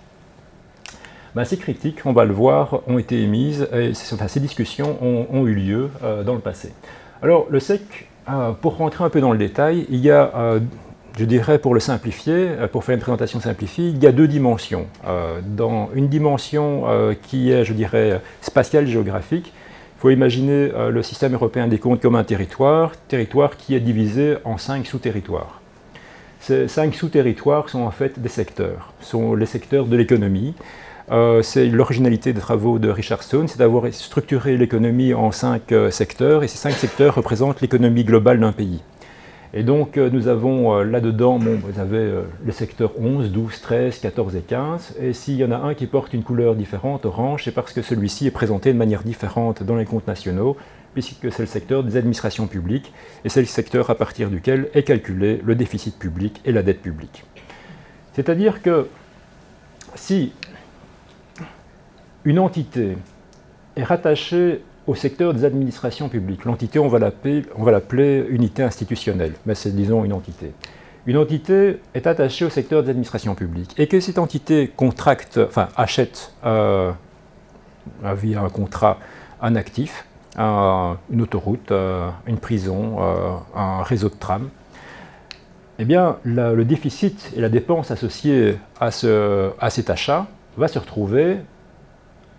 ben, ces critiques, on va le voir, ont été émises et ces discussions ont, eu lieu dans le passé. Alors le SEC, pour rentrer un peu dans le détail, il y a je dirais pour le simplifier, pour faire une présentation simplifiée, il y a deux dimensions. dans une dimension qui est, je dirais, spatiale géographique, il faut imaginer euh, le système européen des comptes comme un territoire, territoire qui est divisé en cinq sous-territoires. Ces cinq sous-territoires sont en fait des secteurs, sont les secteurs de l'économie. Euh, c'est l'originalité des travaux de Richard Stone, c'est d'avoir structuré l'économie en cinq euh, secteurs, et ces cinq secteurs représentent l'économie globale d'un pays. Et donc euh, nous avons euh, là-dedans, vous avez les secteurs 11, 12, 13, 14 et 15. Et s'il y en a un qui porte une couleur différente, orange, c'est parce que celui-ci est présenté de manière différente dans les comptes nationaux, puisque c'est le secteur des administrations publiques, et c'est le secteur à partir duquel est calculé le déficit public et la dette publique. C'est-à-dire que si une entité est rattachée au secteur des administrations publiques. L'entité, on va l'appeler unité institutionnelle, mais c'est disons une entité. Une entité est attachée au secteur des administrations publiques et que cette entité contracte, enfin achète euh, via un contrat un actif, une autoroute, euh, une prison, euh, un réseau de tram, eh bien le déficit et la dépense associée à cet achat va se retrouver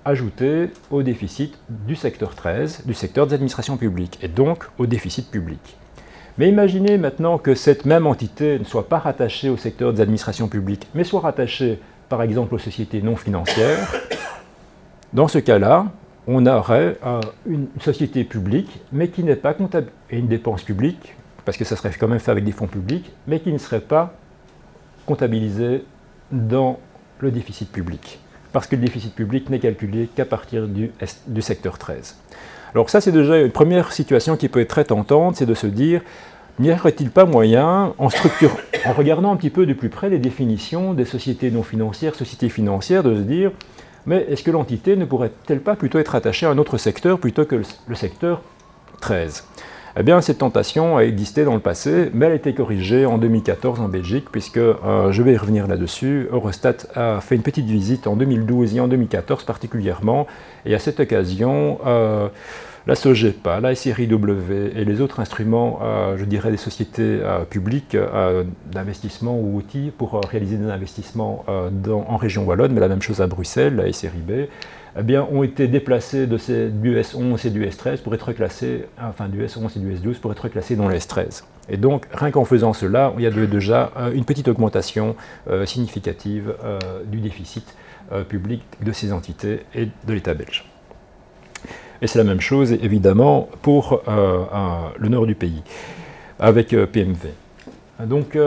ajouté au déficit du secteur 13, du secteur des administrations publiques, et donc au déficit public. Mais imaginez maintenant que cette même entité ne soit pas rattachée au secteur des administrations publiques, mais soit rattachée par exemple aux sociétés non financières. Dans ce cas-là, on aurait euh, une société publique, mais qui n'est pas comptable, et une dépense publique, parce que ça serait quand même fait avec des fonds publics, mais qui ne serait pas comptabilisée dans le déficit public parce que le déficit public n'est calculé qu'à partir du, secteur 13. Alors ça, c'est déjà une première situation qui peut être très tentante, c'est de se dire, n'y aurait-il pas moyen, en, regardant un petit peu de plus près les définitions des sociétés non financières, sociétés financières, de se dire, mais est-ce que l'entité ne pourrait-elle pas plutôt être attachée à un autre secteur plutôt que le secteur 13 eh bien, cette tentation a existé dans le passé, mais elle a été corrigée en 2014 en Belgique, puisque, euh, je vais y revenir là-dessus, Eurostat a fait une petite visite en 2012 et en 2014 particulièrement, et à cette occasion, euh, la SOGEPA, la SRIW et les autres instruments, euh, je dirais des sociétés publiques d'investissement ou outils pour réaliser des investissements en région wallonne, mais la même chose à Bruxelles, la SRIB, eh bien, ont été déplacés de ces, du S11 et du S13 pour être classés, enfin du S11 et du S12 pour être classés dans le S13. Et donc, rien qu'en faisant cela, il y a déjà euh, une petite augmentation euh, significative euh, du déficit public de ces entités et de l'État belge. Et c'est la même chose, évidemment, pour le nord du pays, avec PMV. Donc,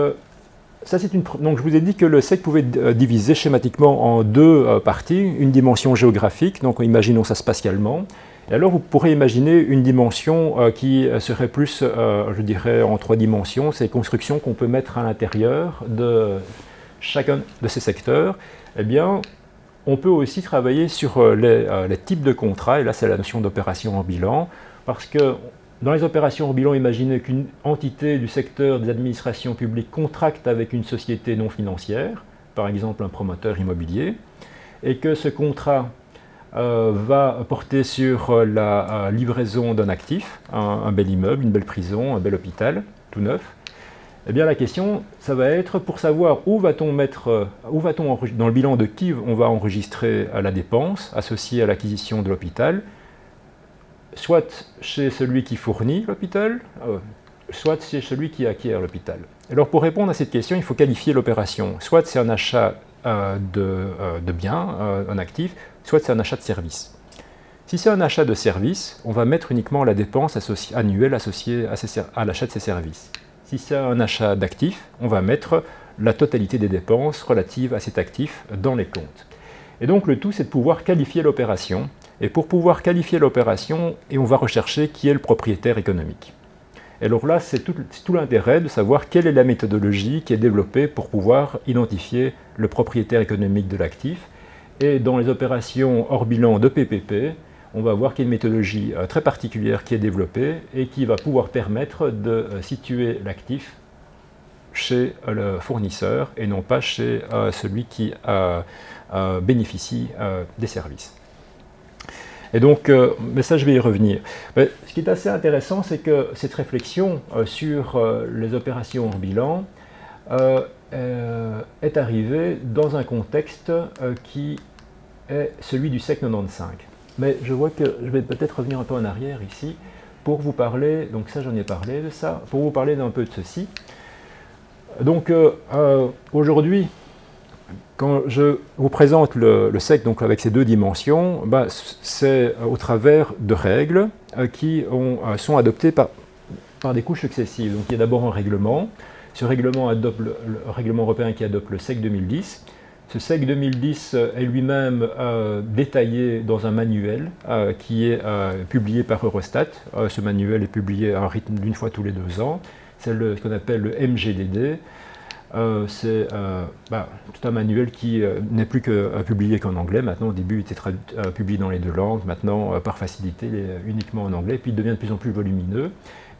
donc je vous ai dit que le SEC pouvait euh, diviser schématiquement en deux euh, parties, une dimension géographique, donc imaginons ça spatialement, et alors vous pourrez imaginer une dimension euh, qui serait plus, je dirais, en trois dimensions, ces constructions qu'on peut mettre à l'intérieur de chacun de ces secteurs. Eh bien, on peut aussi travailler sur les types de contrats, et là c'est la notion d'opération en bilan, parce que dans les opérations au bilan, imaginez qu'une entité du secteur des administrations publiques contracte avec une société non financière, par exemple un promoteur immobilier, et que ce contrat euh, va porter sur euh, la euh, livraison d'un actif, un, bel immeuble, une belle prison, un bel hôpital, tout neuf. Eh bien, la question, ça va être pour savoir où va-t-on mettre, où va-t-on dans le bilan de qui on va enregistrer la dépense associée à l'acquisition de l'hôpital, soit chez celui qui fournit l'hôpital, euh, soit chez celui qui acquiert l'hôpital. Alors pour répondre à cette question, il faut qualifier l'opération. Soit c'est un achat euh, euh, de, biens, un actif, soit c'est un achat de services. Si c'est un achat de services, on va mettre uniquement la dépense annuelle associée à, à l'achat de ces services. Si c'est un achat d'actifs, on va mettre la totalité des dépenses relatives à cet actif dans les comptes. Et donc le tout, c'est de pouvoir qualifier l'opération et pour pouvoir qualifier l'opération, on va rechercher qui est le propriétaire économique. Et alors là, c'est tout, tout l'intérêt de savoir quelle est la méthodologie qui est développée pour pouvoir identifier le propriétaire économique de l'actif. Et dans les opérations hors bilan de PPP, on va voir qu'il y a une méthodologie euh, très particulière qui est développée et qui va pouvoir permettre de euh, situer l'actif chez le fournisseur et non pas chez celui qui bénéficie des services. Et donc, mais ça, je vais y revenir. ce qui est assez intéressant, c'est que cette réflexion sur les opérations en bilan est arrivée dans un contexte qui est celui du SEC 95. Mais je vois que je vais peut-être revenir un peu en arrière ici pour vous parler, donc ça j'en ai parlé de ça, pour vous parler d'un peu de ceci. Donc euh, euh, aujourd'hui, quand je vous présente le, SEC donc avec ces deux dimensions, bah, c'est au travers de règles euh, qui ont, sont adoptées par, des couches successives. Donc il y a d'abord un règlement. Ce règlement le, le européen qui adopte le SEC 2010 ce SEC 2010 est lui-même euh, détaillé dans un manuel euh, qui est euh, publié par Eurostat. ce manuel est publié à un rythme d'une fois tous les deux ans. C'est ce qu'on appelle le MGDD. C'est bah, tout un manuel qui n'est plus que publié qu'en anglais. Maintenant, au début, il était publié dans les deux langues. Maintenant, par facilité, il est uniquement en anglais. Puis il devient de plus en plus volumineux.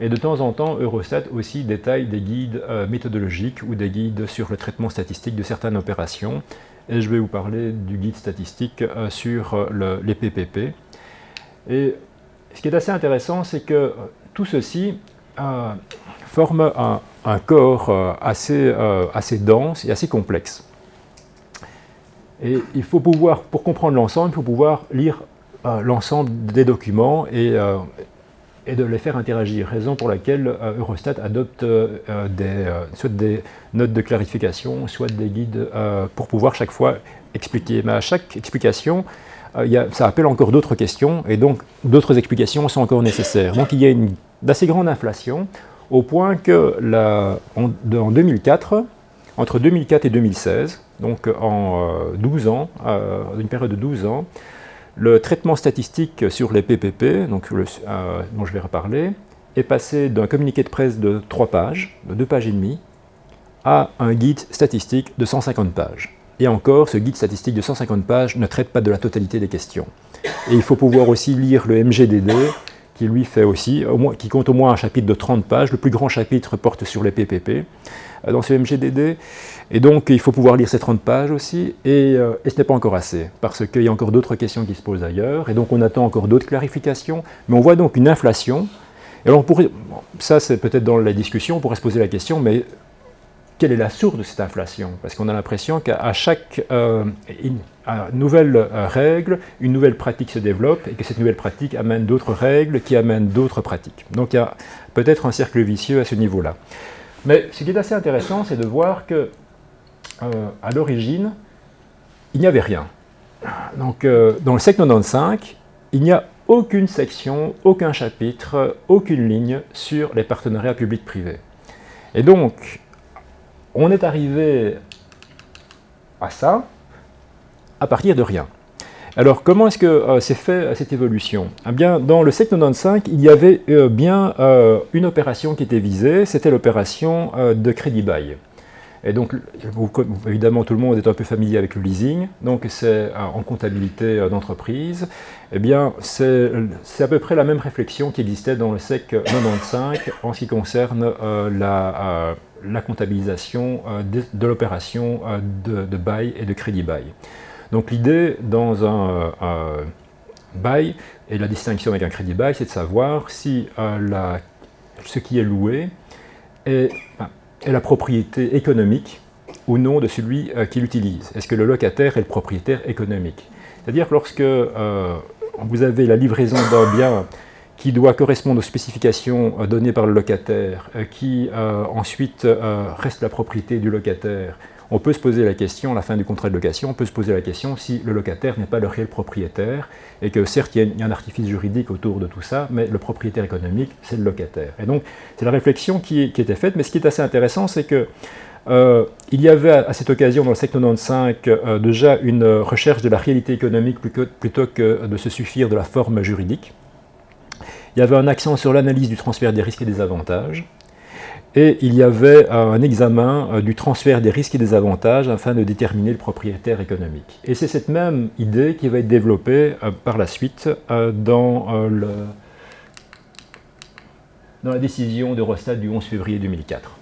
Et de temps en temps, Eurostat aussi détaille des guides euh, méthodologiques ou des guides sur le traitement statistique de certaines opérations. Et je vais vous parler du guide statistique euh, sur euh, les PPP. Et ce qui est assez intéressant, c'est que tout ceci forme un, corps assez, assez dense et assez complexe. Et il faut pouvoir, pour comprendre l'ensemble, il faut pouvoir lire l'ensemble des documents et de les faire interagir, raison pour laquelle euh, Eurostat adopte euh, euh, soit des notes de clarification, soit des guides pour pouvoir chaque fois expliquer. Mais à chaque explication, a, ça appelle encore d'autres questions, et donc d'autres explications sont encore nécessaires. Donc il y a une assez grande inflation, au point que en, en, 2004, entre 2004 et 2016, donc en 12 ans, une période de 12 ans, le traitement statistique sur les PPP, euh, dont je vais reparler, est passé d'un communiqué de presse de 3 pages, de 2 pages et demie, à un guide statistique de 150 pages. Et encore, ce guide statistique de 150 pages ne traite pas de la totalité des questions. Et il faut pouvoir aussi lire le MGDD, qui lui fait aussi, qui compte au moins un chapitre de 30 pages. Le plus grand chapitre porte sur les PPP euh, dans ce MGDD. Et donc, il faut pouvoir lire ces 30 pages aussi, euh, et, ce n'est pas encore assez, parce qu'il y a encore d'autres questions qui se posent ailleurs, et donc on attend encore d'autres clarifications, mais on voit donc une inflation. Et alors, ça, c'est peut-être dans la discussion, on pourrait se poser la question, mais quelle est la source de cette inflation? Parce qu'on a l'impression qu'à chaque euh, nouvelle euh, règle, une nouvelle pratique se développe, et que cette nouvelle pratique amène d'autres règles qui amènent d'autres pratiques. Donc il y a peut-être un cercle vicieux à ce niveau-là. Mais ce qui est assez intéressant, c'est de voir que euh, à l'origine, il n'y avait rien. Donc, dans le SEC 95, il n'y a aucune section, aucun chapitre, aucune ligne sur les partenariats publics-privés. Et donc, on est arrivé à ça à partir de rien. Alors, comment est-ce que s'est euh, fait cette évolution? Eh bien, Dans le SEC 95, il y avait bien une opération qui était visée, c'était l'opération de crédit bail. Et donc, évidemment, tout le monde est un peu familier avec le leasing. Donc, c'est euh, en comptabilité euh, d'entreprise. Eh bien, c'est à peu près la même réflexion qui existait dans le SEC 95 en ce qui concerne euh, la, la, comptabilisation de, l'opération de, bail et de crédit bail. Donc, l'idée dans un, bail et la distinction avec un crédit bail, c'est de savoir si ce qui est loué est la propriété économique ou non de celui euh, qui l'utilise Est-ce que le locataire est le propriétaire économique? C'est-à-dire lorsque euh, vous avez la livraison d'un bien qui doit correspondre aux spécifications euh, données par le locataire, qui ensuite reste la propriété du locataire, on peut se poser la question, à la fin du contrat de location, on peut se poser la question si le locataire n'est pas le réel propriétaire, et que certes, il y a un artifice juridique autour de tout ça, mais le propriétaire économique, c'est le locataire. Et donc, c'est la réflexion qui, était faite, mais ce qui est assez intéressant, c'est que euh, il y avait à, cette occasion dans le secteur 95 euh, déjà une recherche de la réalité économique plutôt que de se suffire de la forme juridique. Il y avait un accent sur l'analyse du transfert des risques et des avantages et il y avait un examen euh, du transfert des risques et des avantages afin de déterminer le propriétaire économique. Et c'est cette même idée qui va être développée euh, par la suite euh, dans, la décision d'Eurostat du 11 février 2004.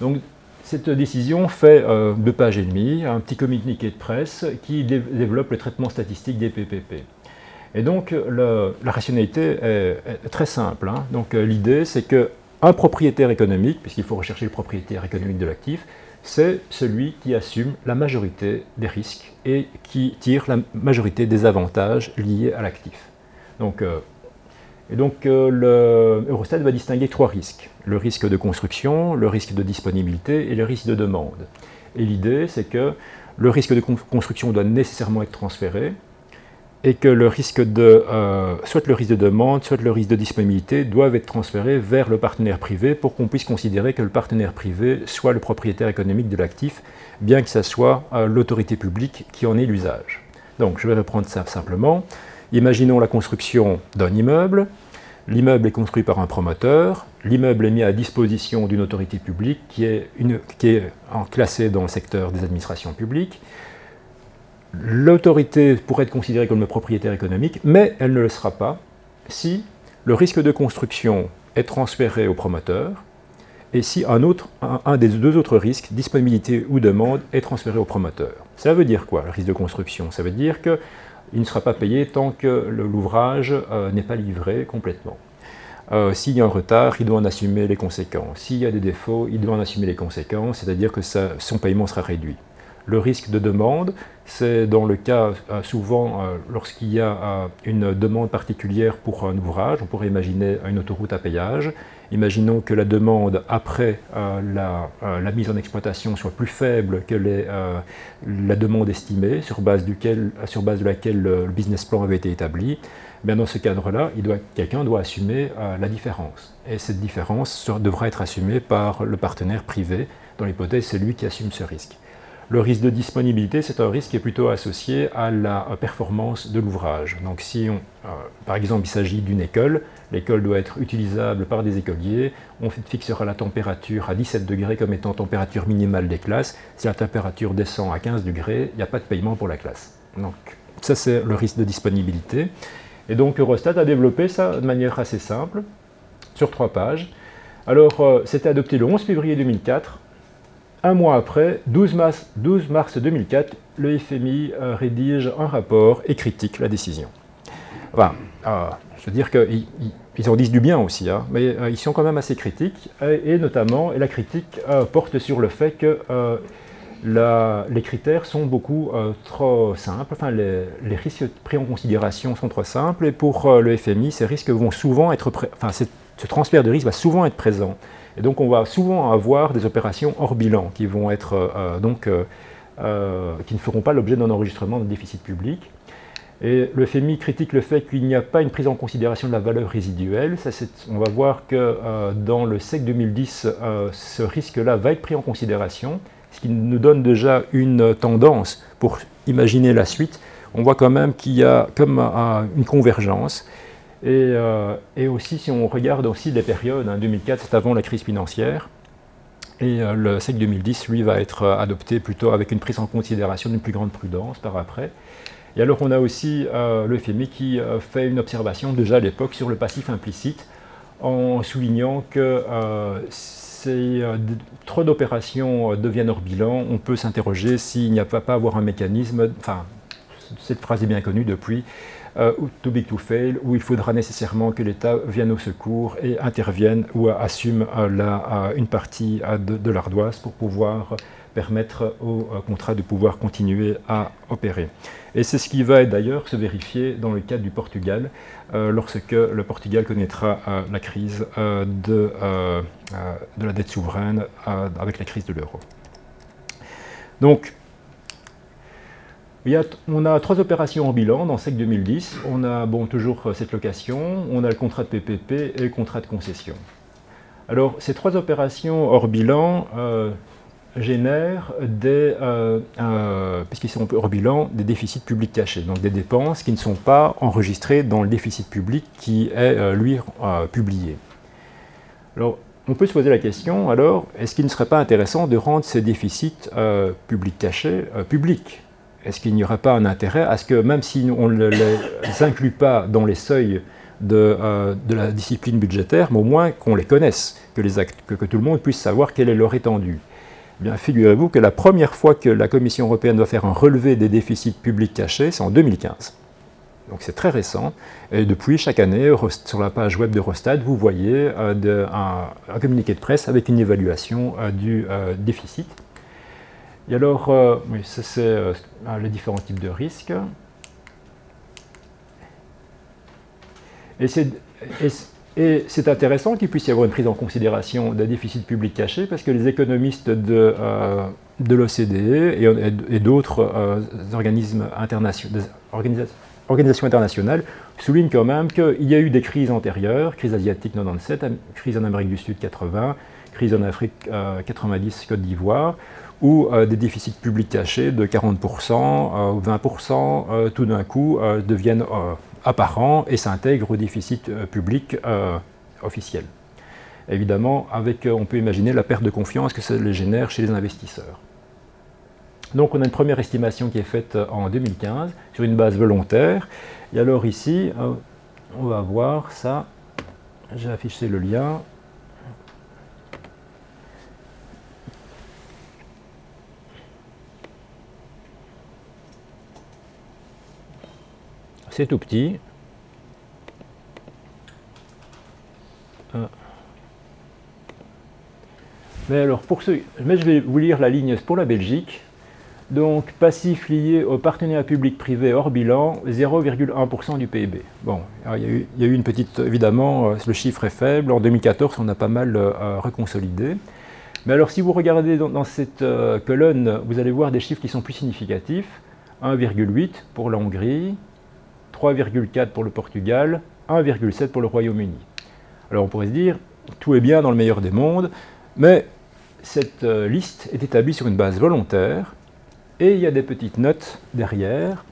Donc, cette décision fait deux pages et demie, un petit communiqué de presse qui développe le traitement statistique des PPP. Et donc la rationalité est, très simple. Hein. Donc l'idée c'est qu'un propriétaire économique, puisqu'il faut rechercher le propriétaire économique de l'actif, c'est celui qui assume la majorité des risques et qui tire la majorité des avantages liés à l'actif. Donc, euh, et donc euh, Eurostat va distinguer trois risques. Le risque de construction, le risque de disponibilité et le risque de demande. Et l'idée, c'est que le risque de construction doit nécessairement être transféré, et que le risque de, euh, soit le risque de demande, soit le risque de disponibilité doivent être transférés vers le partenaire privé pour qu'on puisse considérer que le partenaire privé soit le propriétaire économique de l'actif, bien que ce soit euh, l'autorité publique qui en ait l'usage. Donc je vais reprendre ça simplement. Imaginons la construction d'un immeuble. L'immeuble est construit par un promoteur. L'immeuble est mis à disposition d'une autorité publique qui est, une, qui est classée dans le secteur des administrations publiques l'autorité pourrait être considérée comme le propriétaire économique, mais elle ne le sera pas si le risque de construction est transféré au promoteur et si un, des deux autres risques, disponibilité ou demande, est transféré au promoteur. Ça veut dire quoi, le risque de construction? Ça veut dire qu'il ne sera pas payé tant que l'ouvrage euh, n'est pas livré complètement. Euh, s'il y a un retard, il doit en assumer les conséquences. S'il y a des défauts, il doit en assumer les conséquences, c'est-à-dire que son paiement sera réduit. Le risque de demande, c'est dans le cas euh, souvent euh, lorsqu'il y a euh, une demande particulière pour un ouvrage, on pourrait imaginer une autoroute à péage. Imaginons que la demande après la, mise en exploitation soit plus faible que la demande estimée, sur base, base, de laquelle le business plan avait été établi. Bien dans ce cadre-là, quelqu'un doit assumer la différence. Et cette différence devra être assumée par le partenaire privé. Dans l'hypothèse, c'est lui qui assume ce risque. Le risque de disponibilité, c'est un risque qui est plutôt associé à la performance de l'ouvrage. Donc si, euh, par exemple, il s'agit d'une école, l'école doit être utilisable par des écoliers, on fixera la température à 17 degrés comme étant température minimale des classes. Si la température descend à 15 degrés, il n'y a pas de paiement pour la classe. Donc ça, c'est le risque de disponibilité. Et donc Eurostat a développé ça de manière assez simple, sur trois pages. Alors, euh, c'était adopté le 11 février 2004 un mois après, 12 mars, 12 mars 2004, le FMI euh, rédige un rapport et critique la décision. Enfin, euh, je veux dire qu'ils en disent du bien aussi, hein, mais euh, ils sont quand même assez critiques, et, notamment, la critique porte sur le fait que les critères sont beaucoup trop simples, enfin, les, les, risques pris en considération sont trop simples, et pour le FMI, ces risques vont souvent être, enfin, ce transfert de risque va souvent être présent. Et donc on va souvent avoir des opérations hors bilan qui vont être euh, donc euh, euh, qui ne feront pas l'objet d'un enregistrement de déficit public. Et le FMI critique le fait qu'il n'y a pas une prise en considération de la valeur résiduelle. Ça, on va voir que dans le SEC 2010, ce risque-là va être pris en considération, ce qui nous donne déjà une tendance pour imaginer la suite. On voit quand même qu'il y a comme une convergence. Euh, et, aussi, si on regarde aussi les périodes, 2004, hein, c'est avant la crise financière, et euh, le SEC 2010, lui, va être euh, adopté plutôt avec une prise en considération d'une plus grande prudence par après. Et alors, on a aussi le FMI qui fait une observation déjà à l'époque sur le passif implicite, en soulignant que si trop d'opérations deviennent hors bilan, on peut s'interroger s'il n'y a pas à avoir un mécanisme, enfin, cette phrase est bien connue depuis, euh, too big to fail, où il faudra nécessairement que l'État vienne au secours et intervienne ou assume euh, euh, une partie de, l'ardoise pour pouvoir permettre au contrat de pouvoir continuer à opérer. Et c'est ce qui va d'ailleurs se vérifier dans le cas du Portugal, lorsque le Portugal connaîtra la crise de, de, la dette souveraine avec la crise de l'euro. Donc, on a trois opérations en bilan dans SEC 2010. On a toujours euh, cette location, on a le contrat de PPP et le contrat de concession. Alors, ces trois opérations hors bilan euh, génèrent des, euh, sont hors bilan, des déficits publics cachés, donc des dépenses qui ne sont pas enregistrées dans le déficit public qui est, lui, publié. Alors, on peut se poser la question, alors, est-ce qu'il ne serait pas intéressant de rendre ces déficits publics cachés publics? Est-ce qu'il n'y aura pas un intérêt à ce que, même si on ne les inclut pas dans les seuils euh, de, la discipline budgétaire, mais au moins qu'on les connaisse, que, tout le monde puisse savoir quelle est leur étendue? Eh Bien, figurez-vous que la première fois que la Commission européenne doit faire un relevé des déficits publics cachés, c'est en 2015. Donc c'est très récent. Et depuis, chaque année, sur la page web d'Eurostat, vous voyez euh, un, communiqué de presse avec une évaluation euh, du déficit. Et alors, oui, ça c'est les différents types de risques. Et c'est intéressant qu'il puisse y avoir une prise en considération des déficits publics cachés parce que les économistes de, de l'OCDE et, d'autres organismes internationaux, organisation internationale souligne quand même qu'il y a eu des crises antérieures, crise asiatique 97, crise en Amérique du Sud 80, crise en Afrique 90, euh, Côte d'Ivoire, où euh, des déficits publics cachés de 40% euh, ou 20% tout d'un coup deviennent apparents et s'intègrent au déficit public officiel. Évidemment, avec, on peut imaginer la perte de confiance que ça les génère chez les investisseurs. Donc on a une première estimation qui est faite euh, en 2015 sur une base volontaire. Et alors ici, euh, on va voir ça. J'ai affiché le lien. C'est tout petit. Euh. Mais alors, pour mais je vais vous lire la ligne pour la Belgique. Donc, passif lié au partenariat public-privé hors bilan, 0,1% du PIB. Bon, il y, a eu, une petite, évidemment, euh, le chiffre est faible. En 2014, on a pas mal euh, reconsolidé. Mais alors, si vous regardez dans, cette euh, colonne, vous allez voir des chiffres qui sont plus significatifs. 1,8 pour la Hongrie, 3,4 pour le Portugal, 1,7 pour le Royaume-Uni. Alors, on pourrait se dire, tout est bien dans le meilleur des mondes, mais cette liste est établie sur une base volontaire et il y a des petites notes derrière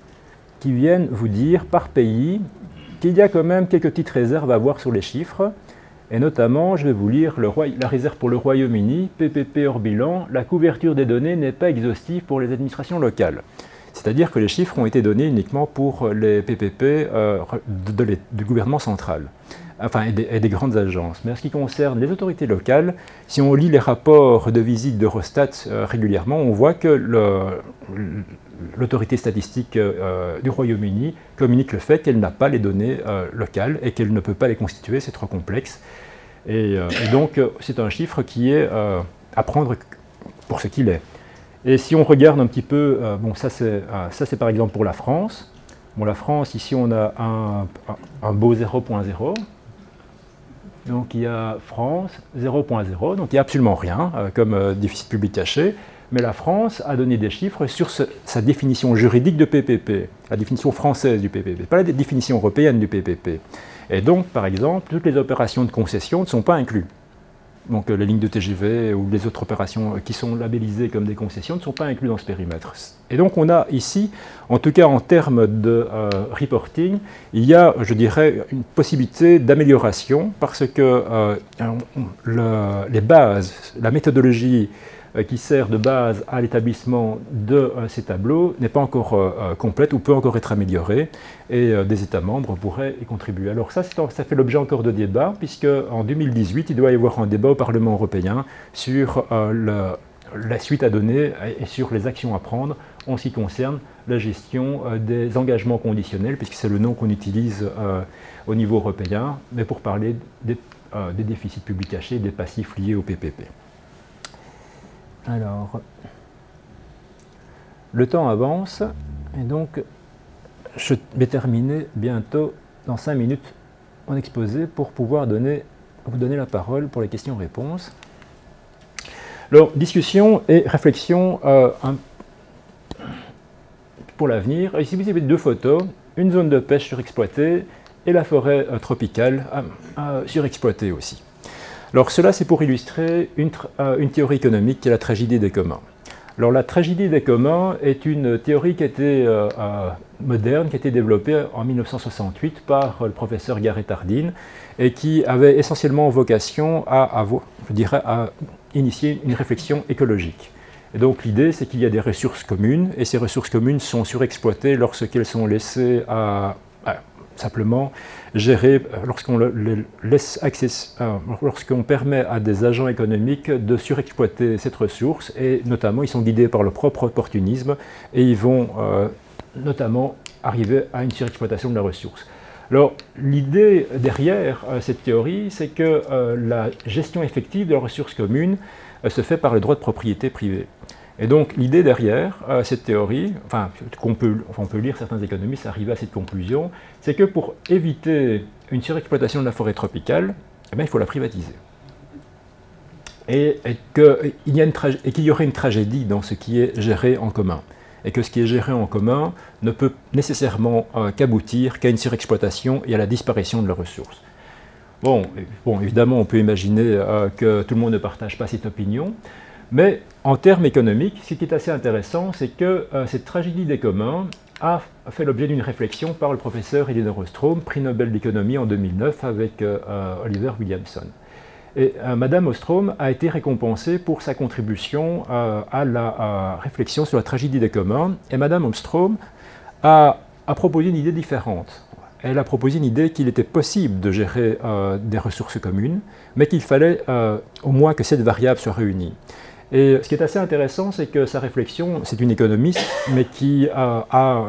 qui viennent vous dire par pays qu'il y a quand même quelques petites réserves à voir sur les chiffres. Et notamment, je vais vous lire la réserve pour le Royaume-Uni, PPP hors bilan, la couverture des données n'est pas exhaustive pour les administrations locales. C'est-à-dire que les chiffres ont été donnés uniquement pour les PPP euh, du gouvernement central enfin, et des, grandes agences. Mais en ce qui concerne les autorités locales, si on lit les rapports de visite d'Eurostat euh, régulièrement, on voit que l'autorité statistique euh, du Royaume-Uni communique le fait qu'elle n'a pas les données locales et qu'elle ne peut pas les constituer, c'est trop complexe. Et, donc, c'est un chiffre qui est à prendre pour ce qu'il est. Et si on regarde un petit peu, bon, ça c'est par exemple pour la France. Bon, la France, ici on a un, un beau 0.0, donc il y a France 0.0, donc il n'y a absolument rien euh, comme euh, déficit public caché, mais la France a donné des chiffres sur sa définition juridique de PPP, la définition française du PPP, pas la définition européenne du PPP. Et donc, par exemple, toutes les opérations de concession ne sont pas incluses donc euh, les lignes de TGV ou les autres opérations euh, qui sont labellisées comme des concessions ne sont pas incluses dans ce périmètre. Et donc on a ici, en tout cas en termes de euh, reporting, il y a, je dirais, une possibilité d'amélioration parce que les bases, la méthodologie euh, qui sert de base à l'établissement de euh, ces tableaux n'est pas encore euh, complète ou peut encore être améliorée et des États membres pourraient y contribuer. Alors ça, ça fait l'objet encore de débat puisque en 2018, il doit y avoir un débat au Parlement européen sur la suite à donner et sur les actions à prendre en ce qui concerne la gestion des engagements conditionnels, puisque c'est le nom qu'on utilise au niveau européen, mais pour parler des, des déficits publics cachés, des passifs liés au PPP. Alors, le temps avance et donc je vais terminer bientôt dans 5 minutes mon exposé pour pouvoir donner, vous donner la parole pour les questions-réponses. Alors, discussion et réflexion euh, pour l'avenir. Ici, vous avez deux photos, une zone de pêche surexploitée et la forêt euh, tropicale euh, surexploitée aussi. Alors cela, c'est pour illustrer euh, une, théorie économique qui est la tragédie des communs. Alors la tragédie des communs est une théorie qui euh, euh, moderne, qui a été développée en 1968 par le professeur Garrett Hardin et qui avait essentiellement vocation à, je dirais, à initier une réflexion écologique. Et donc l'idée, c'est qu'il y a des ressources communes et ces ressources communes sont surexploitées lorsqu'elles sont laissées à simplement gérer, lorsqu'on laisse lorsqu'on permet à des agents économiques de surexploiter cette ressource, et notamment ils sont guidés par leur propre opportunisme, et ils vont notamment arriver à une surexploitation de la ressource. Alors, l'idée derrière euh, cette théorie, c'est que euh, la gestion effective de la ressource commune euh, se fait par le droit de propriété privée. Et donc, l'idée derrière cette théorie, enfin, qu'on peut, on peut lire certains économistes arriver à cette conclusion, c'est que pour éviter une surexploitation de la forêt tropicale, eh il faut la privatiser. Et, qu'il y aurait une tragédie dans ce qui est géré en commun et que ce qui est géré en commun ne peut nécessairement euh, qu'aboutir qu'à une surexploitation et à la disparition de la ressource. Bon, évidemment, on peut imaginer euh, que tout le monde ne partage pas cette opinion, mais en termes économiques, ce qui est assez intéressant, c'est que euh, cette tragédie des communs a fait l'objet d'une réflexion par le professeur Elinor Ostrom, prix Nobel d'économie en 2009 avec Oliver Williamson. Et euh, Madame Ostrom a été récompensée pour sa contribution euh, à la réflexion sur la tragédie des communs. Et Madame Ostrom a, proposé une idée différente. Elle a proposé une idée qu'il était possible de gérer euh, des ressources communes, mais qu'il fallait au moins que cette variable soit réunie. Et ce qui est assez intéressant, c'est que sa réflexion, c'est une économiste, mais qui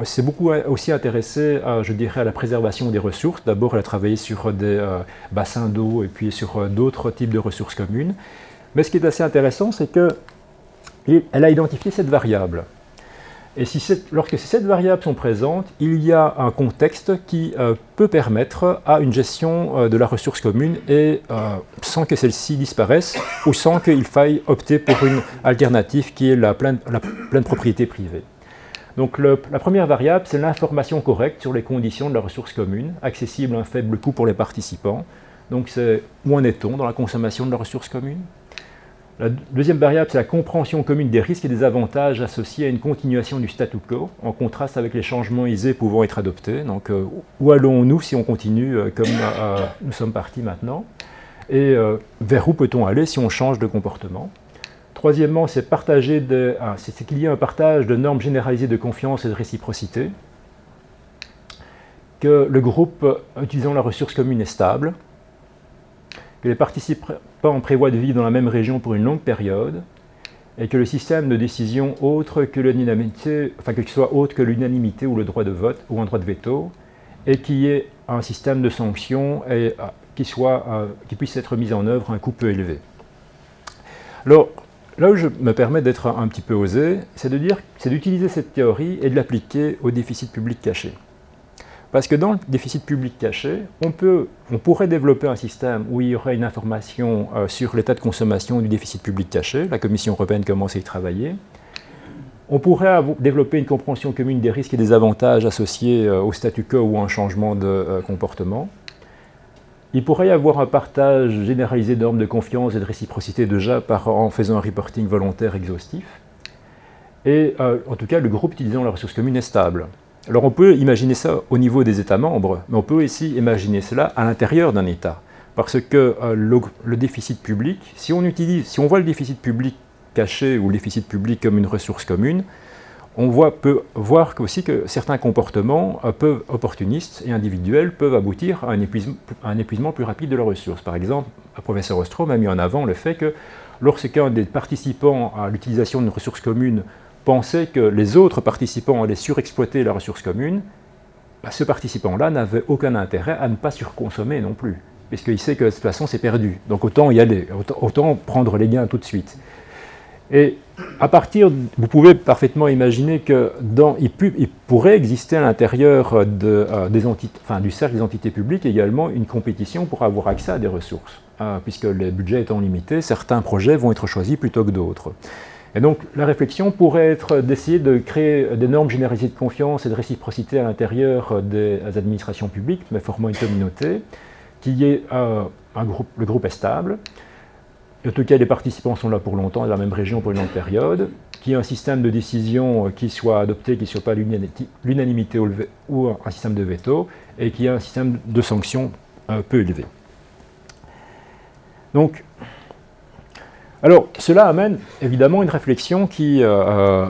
s'est beaucoup aussi intéressée, je dirais, à la préservation des ressources. D'abord, elle a travaillé sur des euh, bassins d'eau et puis sur euh, d'autres types de ressources communes. Mais ce qui est assez intéressant, c'est qu'elle a identifié cette variable. Et si lorsque ces sept variables sont présentes, il y a un contexte qui euh, peut permettre à une gestion euh, de la ressource commune et euh, sans que celle-ci disparaisse ou sans qu'il faille opter pour une alternative qui est la pleine, propriété privée. Donc la première variable, c'est l'information correcte sur les conditions de la ressource commune, accessible à un faible coût pour les participants. Donc c'est où en est-on dans la consommation de la ressource commune? La deuxième variable, c'est la compréhension commune des risques et des avantages associés à une continuation du statu quo, en contraste avec les changements isés pouvant être adoptés. Donc, euh, où allons-nous si on continue euh, comme euh, nous sommes partis maintenant? Et vers où peut-on aller si on change de comportement? Troisièmement, ah, c'est qu'il y a un partage de normes généralisées de confiance et de réciprocité, que le groupe utilisant la ressource commune est stable, que les participants prévoient de vivre dans la même région pour une longue période, et que le système de décision autre que l'unanimité, enfin que soit autre que l'unanimité ou le droit de vote ou un droit de veto, et qu'il y ait un système de sanctions euh, euh, qui puisse être mis en œuvre à un coût peu élevé. Alors, là où je me permets d'être un petit peu osé, c'est d'utiliser cette théorie et de l'appliquer au déficit public caché. Parce que dans le déficit public caché, on, pourrait développer un système où il y aurait une information euh, sur l'état de consommation du déficit public caché. La Commission européenne commence à y travailler. On pourrait développer une compréhension commune des risques et des avantages associés euh, au statu quo ou à un changement de euh, comportement. Il pourrait y avoir un partage généralisé normes de confiance et de réciprocité déjà en faisant un reporting volontaire exhaustif. Et en tout cas, le groupe utilisant la ressource commune est stable. Alors on peut imaginer ça au niveau des États membres, mais on peut aussi imaginer cela à l'intérieur d'un État. Parce que euh, le, déficit public, si on, utilise, si on voit le déficit public caché ou le déficit public comme une ressource commune, on voit, peut voir aussi que certains comportements euh, peuvent, opportunistes et individuels peuvent aboutir à un, épuisement, un épuisement plus rapide de la ressource. Par exemple, le professeur Ostrom a mis en avant le fait que lorsqu'un des participants à l'utilisation d'une ressource commune pensait que les autres participants allaient surexploiter la ressource commune, bah, ce participant-là n'avait aucun intérêt à ne pas surconsommer non plus, puisqu'il sait que de toute façon c'est perdu. Donc autant y aller, autant, prendre les gains tout de suite. Et à partir, vous pouvez parfaitement imaginer que il, pourrait exister à l'intérieur euh, des enfin, du cercle des entités publiques également une compétition pour avoir accès à des ressources, hein, puisque les budgets étant limités, certains projets vont être choisis plutôt que d'autres. Et donc la réflexion pourrait être d'essayer de créer des normes généralisées de confiance et de réciprocité à l'intérieur des administrations publiques, mais formant une communauté, qui est euh, un groupe, le groupe est stable, en tout cas les participants sont là pour longtemps, dans la même région pour une longue période, qu'il y ait un système de décision qui soit adopté, qui ne soit pas l'unanimité ou un système de veto, et qu'il y ait un système de sanctions euh, peu élevé. Donc, alors, cela amène évidemment une réflexion qui euh,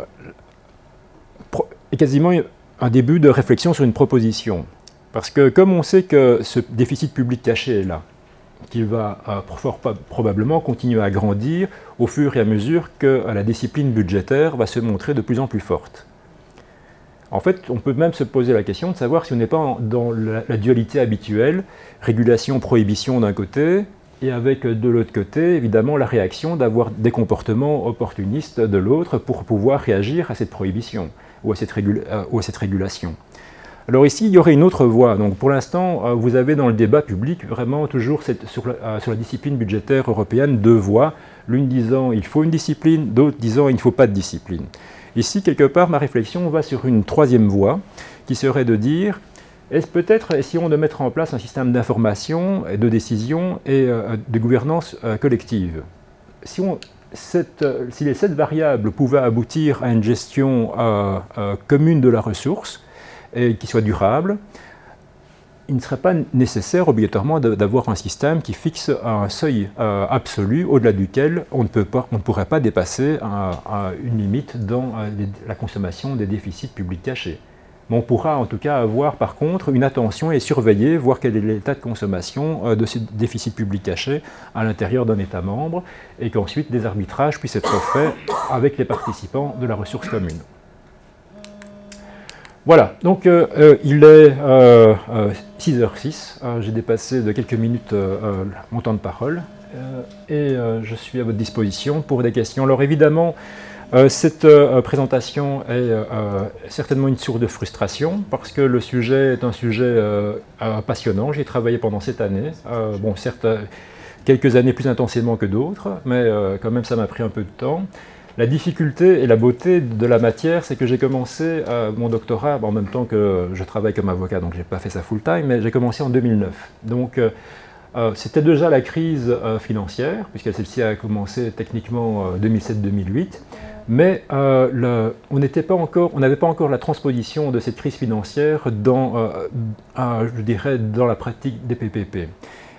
est quasiment un début de réflexion sur une proposition. Parce que comme on sait que ce déficit public caché est là, qu'il va fort probablement continuer à grandir au fur et à mesure que la discipline budgétaire va se montrer de plus en plus forte. En fait, on peut même se poser la question de savoir si on n'est pas dans la, dualité habituelle, régulation-prohibition d'un côté, et avec de l'autre côté, évidemment, la réaction d'avoir des comportements opportunistes de l'autre pour pouvoir réagir à cette prohibition ou à cette, euh, régulation. Alors ici, il y aurait une autre voie. Donc pour l'instant, euh, vous avez dans le débat public vraiment toujours sur, la, euh, sur, la, discipline budgétaire européenne deux voies. L'une disant il faut une discipline, d'autres disant il ne faut pas de discipline. Ici, quelque part, ma réflexion va sur une troisième voie, qui serait de dire, est-ce peut-être essayons de mettre en place un système d'information, de décision et euh, de gouvernance euh, collective si, cette, euh, les sept variables pouvaient aboutir à une gestion commune de la ressource, et qui soit durable, il ne serait pas nécessaire obligatoirement d'avoir un système qui fixe un seuil absolu au-delà duquel on ne, pourrait pas dépasser une limite dans la consommation des déficits publics cachés. On pourra en tout cas avoir par contre une attention et surveiller, voir quel est l'état de consommation euh, de ces déficits publics cachés à l'intérieur d'un État membre et qu'ensuite des arbitrages puissent être faits avec les participants de la ressource commune. Voilà, donc euh, euh, il est 6h06, euh, j'ai dépassé de quelques minutes mon temps de parole et je suis à votre disposition pour des questions. Alors évidemment, cette présentation est certainement une source de frustration parce que le sujet est un sujet passionnant. J'ai travaillé pendant cette année, bon certes quelques années plus intensément que d'autres, mais quand même ça m'a pris un peu de temps. La difficulté et la beauté de la matière, c'est que j'ai commencé euh, mon doctorat en même temps que je travaille comme avocat, donc je n'ai pas fait ça full-time, mais j'ai commencé en 2009. Donc euh, euh, c'était déjà la crise financière, puisque celle-ci a commencé techniquement 2007-2008, mais on n'avait pas, encore la transposition de cette crise financière dans, je dirais, dans la pratique des PPP.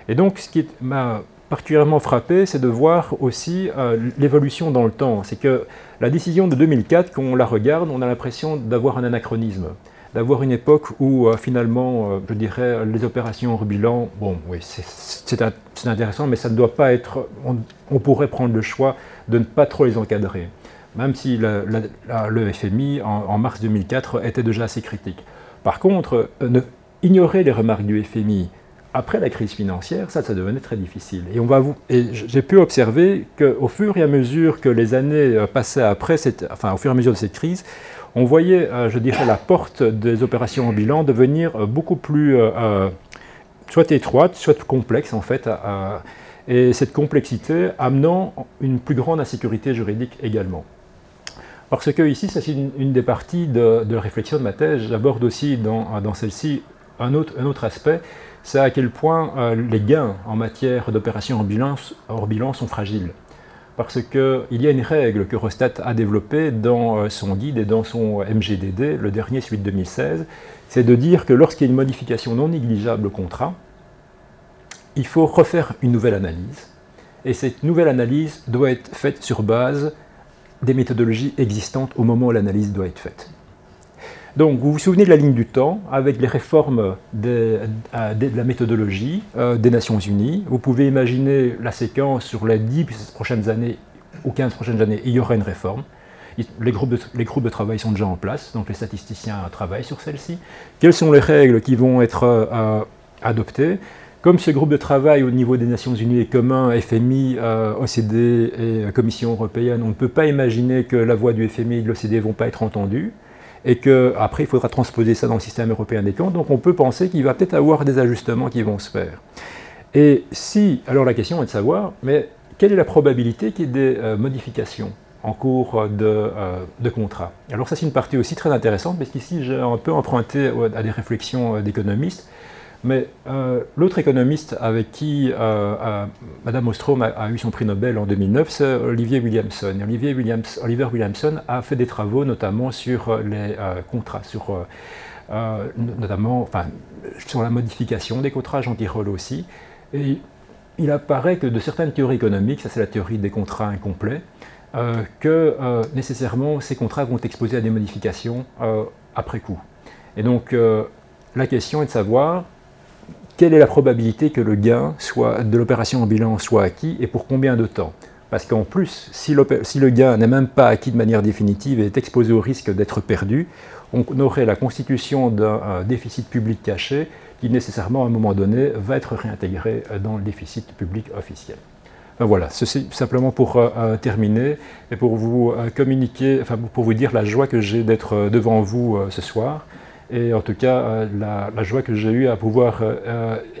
Et donc, ce qui m'a particulièrement frappé, c'est de voir aussi euh, l'évolution dans le temps. C'est que la décision de 2004, quand on la regarde, on a l'impression d'avoir un anachronisme, d'avoir une époque où euh, finalement, euh, je dirais, les opérations hors bilan, bon, oui, c'est intéressant, mais ça ne doit pas être. On, pourrait prendre le choix de ne pas trop les encadrer, même si le FMI en, mars 2004 était déjà assez critique. Par contre, ne, ignorer les remarques du FMI après la crise financière, ça, ça devenait très difficile. Et, on va vous, et j'ai pu observer qu'au fur et à mesure que les années euh, passaient après, cette, enfin au fur et à mesure de cette crise, on voyait, euh, je dirais, la porte des opérations en bilan devenir euh, beaucoup plus, soit étroite, soit complexe en fait, et cette complexité amenant une plus grande insécurité juridique également. Parce que ici, c'est une, des parties de, la réflexion de ma thèse. J'aborde aussi dans, celle-ci un autre, aspect, c'est à quel point euh, les gains en matière d'opérations hors bilan, sont fragiles. Parce qu'il y a une règle que Rostat a développée dans euh, son guide et dans son MGDD, le dernier celui de 2016, c'est de dire que lorsqu'il y a une modification non négligeable au contrat, il faut refaire une nouvelle analyse. Et cette nouvelle analyse doit être faite sur base des méthodologies existantes au moment où l'analyse doit être faite. Donc, vous vous souvenez de la ligne du temps avec les réformes de, la méthodologie euh, des Nations Unies. Vous pouvez imaginer la séquence sur les 10 prochaines années ou 15 prochaines années, il y aura une réforme. Les groupes, de, les groupes de travail sont déjà en place, donc les statisticiens travaillent sur celle-ci. Quelles sont les règles qui vont être euh, adoptées? Comme ce groupe de travail au niveau des Nations Unies est commun, FMI, euh, OCDE et Commission européenne, on ne peut pas imaginer que la voix du FMI et de l'OCDE ne vont pas être entendues et qu'après il faudra transposer ça dans le système européen des comptes. Donc on peut penser qu'il va peut-être avoir des ajustements qui vont se faire. Et si, alors la question est de savoir, mais quelle est la probabilité qu'il y ait des euh, modifications en cours de, euh, de contrat? Alors ça c'est une partie aussi très intéressante, parce qu'ici j'ai un peu emprunté à des réflexions d'économistes. Mais euh, l'autre économiste avec qui euh, euh, Madame Ostrom a, eu son prix Nobel en 2009, c'est Olivier Williamson. Olivier Oliver Williamson a fait des travaux notamment sur les contrats, sur, notamment enfin, sur la modification des contrats, j'en rôle aussi. Et il apparaît que de certaines théories économiques, ça c'est la théorie des contrats incomplets, que nécessairement ces contrats vont exposés à des modifications après coup. Et donc la question est de savoir quelle est la probabilité que le gain soit, de l'opération en bilan soit acquis et pour combien de temps? Parce qu'en plus, si, le gain n'est même pas acquis de manière définitive et est exposé au risque d'être perdu, on aurait la constitution d'un déficit public caché qui nécessairement à un moment donné va être réintégré dans le déficit public officiel. voilà, ceci simplement pour euh, euh, terminer et pour vous euh, communiquer, enfin pour vous dire la joie que j'ai d'être devant vous ce soir et en tout cas la, joie que j'ai eue à pouvoir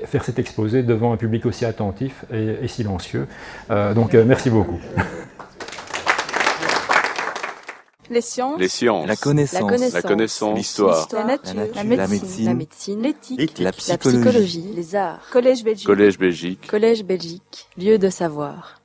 faire cet exposé devant un public aussi attentif et, et silencieux. donc merci beaucoup. Les sciences. La connaissance. La connaissance. L'histoire. La, nature. La, médecine. La médecine. L'éthique. La psychologie. Les arts. Collège Belgique. Collège Belgique. Collège Belgique. Lieu de savoir.